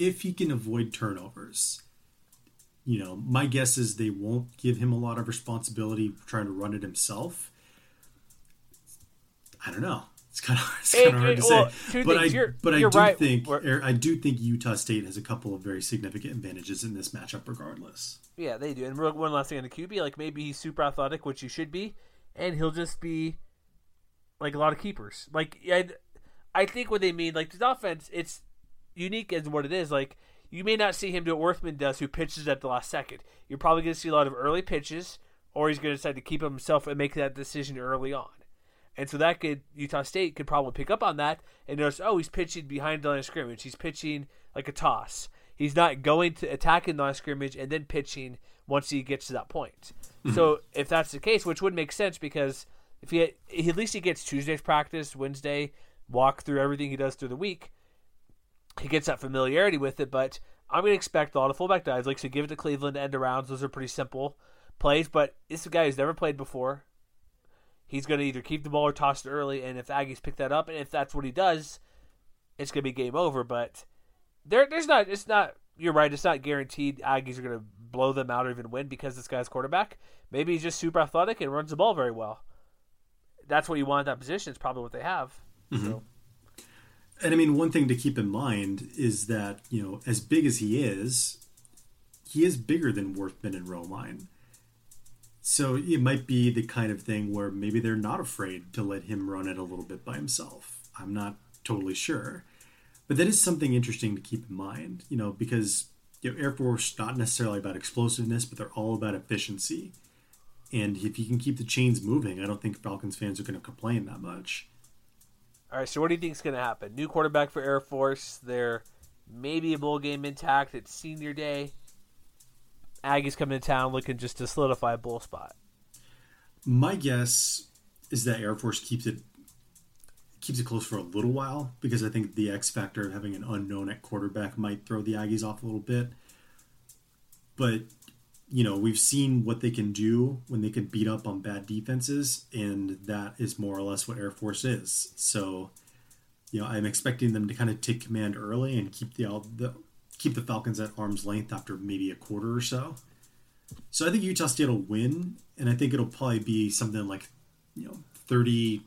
if he can avoid turnovers, you know, my guess is they won't give him a lot of responsibility trying to run it himself. I don't know. It's kind of, it's kind of hard to well, say, but I you're, but I do right. think We're, I do think Utah State has a couple of very significant advantages in this matchup, regardless. Yeah, they do. And one last thing on the QB, like maybe he's super athletic, which he should be, and he'll just be like a lot of keepers. Like I, I think what they mean, like the offense, it's unique as what it is. Like you may not see him do what Worthman does, who pitches at the last second. You're probably going to see a lot of early pitches, or he's going to decide to keep himself and make that decision early on. And so that could Utah State could probably pick up on that and notice, oh, he's pitching behind the line of scrimmage. He's pitching like a toss. He's not going to attacking the line of scrimmage and then pitching once he gets to that point. Mm-hmm. So if that's the case, which would make sense because if he, at least he gets Tuesday's practice, Wednesday, walk through everything he does through the week he gets that familiarity with it, but I'm going to expect a lot of fullback dives. Like, so give it to Cleveland end arounds. Those are pretty simple plays, but this is a guy who's never played before. He's going to either keep the ball or toss it early, and if the Aggies pick that up, and if that's what he does, it's going to be game over. But there, there's not, it's not, you're right, it's not guaranteed Aggies are going to blow them out or even win because this guy's quarterback. Maybe he's just super athletic and runs the ball very well. That's what you want at that position. It's probably what they have. Mm-hmm. So. And I mean, one thing to keep in mind is that, you know, as big as he is, he is bigger than Worthman and Romine. So it might be the kind of thing where maybe they're not afraid to let him run it a little bit by himself. I'm not totally sure. But that is something interesting to keep in mind, you know, because you know, Air Force not necessarily about explosiveness, but they're all about efficiency. And if you can keep the chains moving, I don't think Falcons fans are going to complain that much. All right, so what do you think is going to happen? New quarterback for Air Force. They're maybe a bowl game intact. It's senior day. Aggies coming to town looking just to solidify a bowl spot. My guess is that Air Force keeps it keeps it close for a little while because I think the X factor of having an unknown at quarterback might throw the Aggies off a little bit. But you know, we've seen what they can do when they can beat up on bad defenses, and that is more or less what Air Force is. So, you know, I'm expecting them to kind of take command early and keep the, the keep the Falcons at arm's length after maybe a quarter or so. So I think Utah State will win, and I think it'll probably be something like, you know, 30,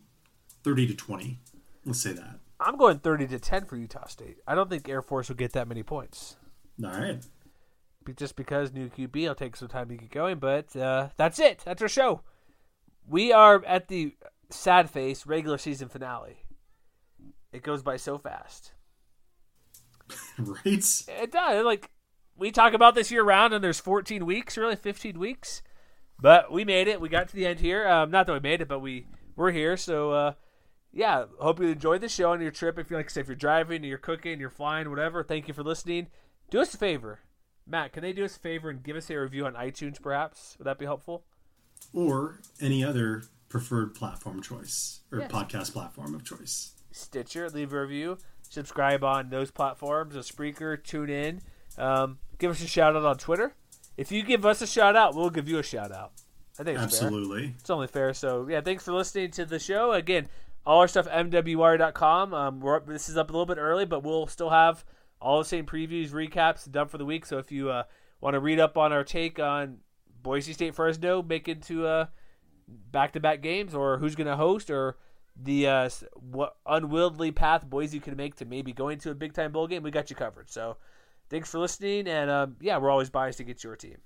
30 to 20. Let's say that. I'm going 30 to 10 for Utah State. I don't think Air Force will get that many points. All right just because new QB, it'll take some time to get going. But uh, that's it. That's our show. We are at the sad face regular season finale. it goes by so fast. right? It does. Like we talk about this year round, and there's 14 weeks, really 15 weeks, but we made it. We got to the end here. Um, not that we made it, but we we're here. So uh, yeah, hope you enjoyed the show on your trip. If you like, say, if you're driving, you're cooking, you're flying, whatever. Thank you for listening. Do us a favor, Matt. Can they do us a favor and give us a review on iTunes, perhaps? Would that be helpful? Or any other preferred platform choice or Yes. podcast platform of choice. Stitcher, leave a review, subscribe on those platforms, a Spreaker, tune in, um, give us a shout out on Twitter. If you give us a shout out, we'll give you a shout out. I think it's fair. Absolutely. It's only fair. So yeah, thanks for listening to the show. Again, all our stuff mwr.com. Um, we're up, this is up a little bit early, but we'll still have all the same previews, recaps done for the week. So if you uh, want to read up on our take on Boise State Fresno making to uh, back-to-back games, or who's going to host, or the uh, what unwieldy path Boise could make to maybe going to a big-time bowl game, we got you covered. So thanks for listening, and um, yeah, we're always biased to get your team.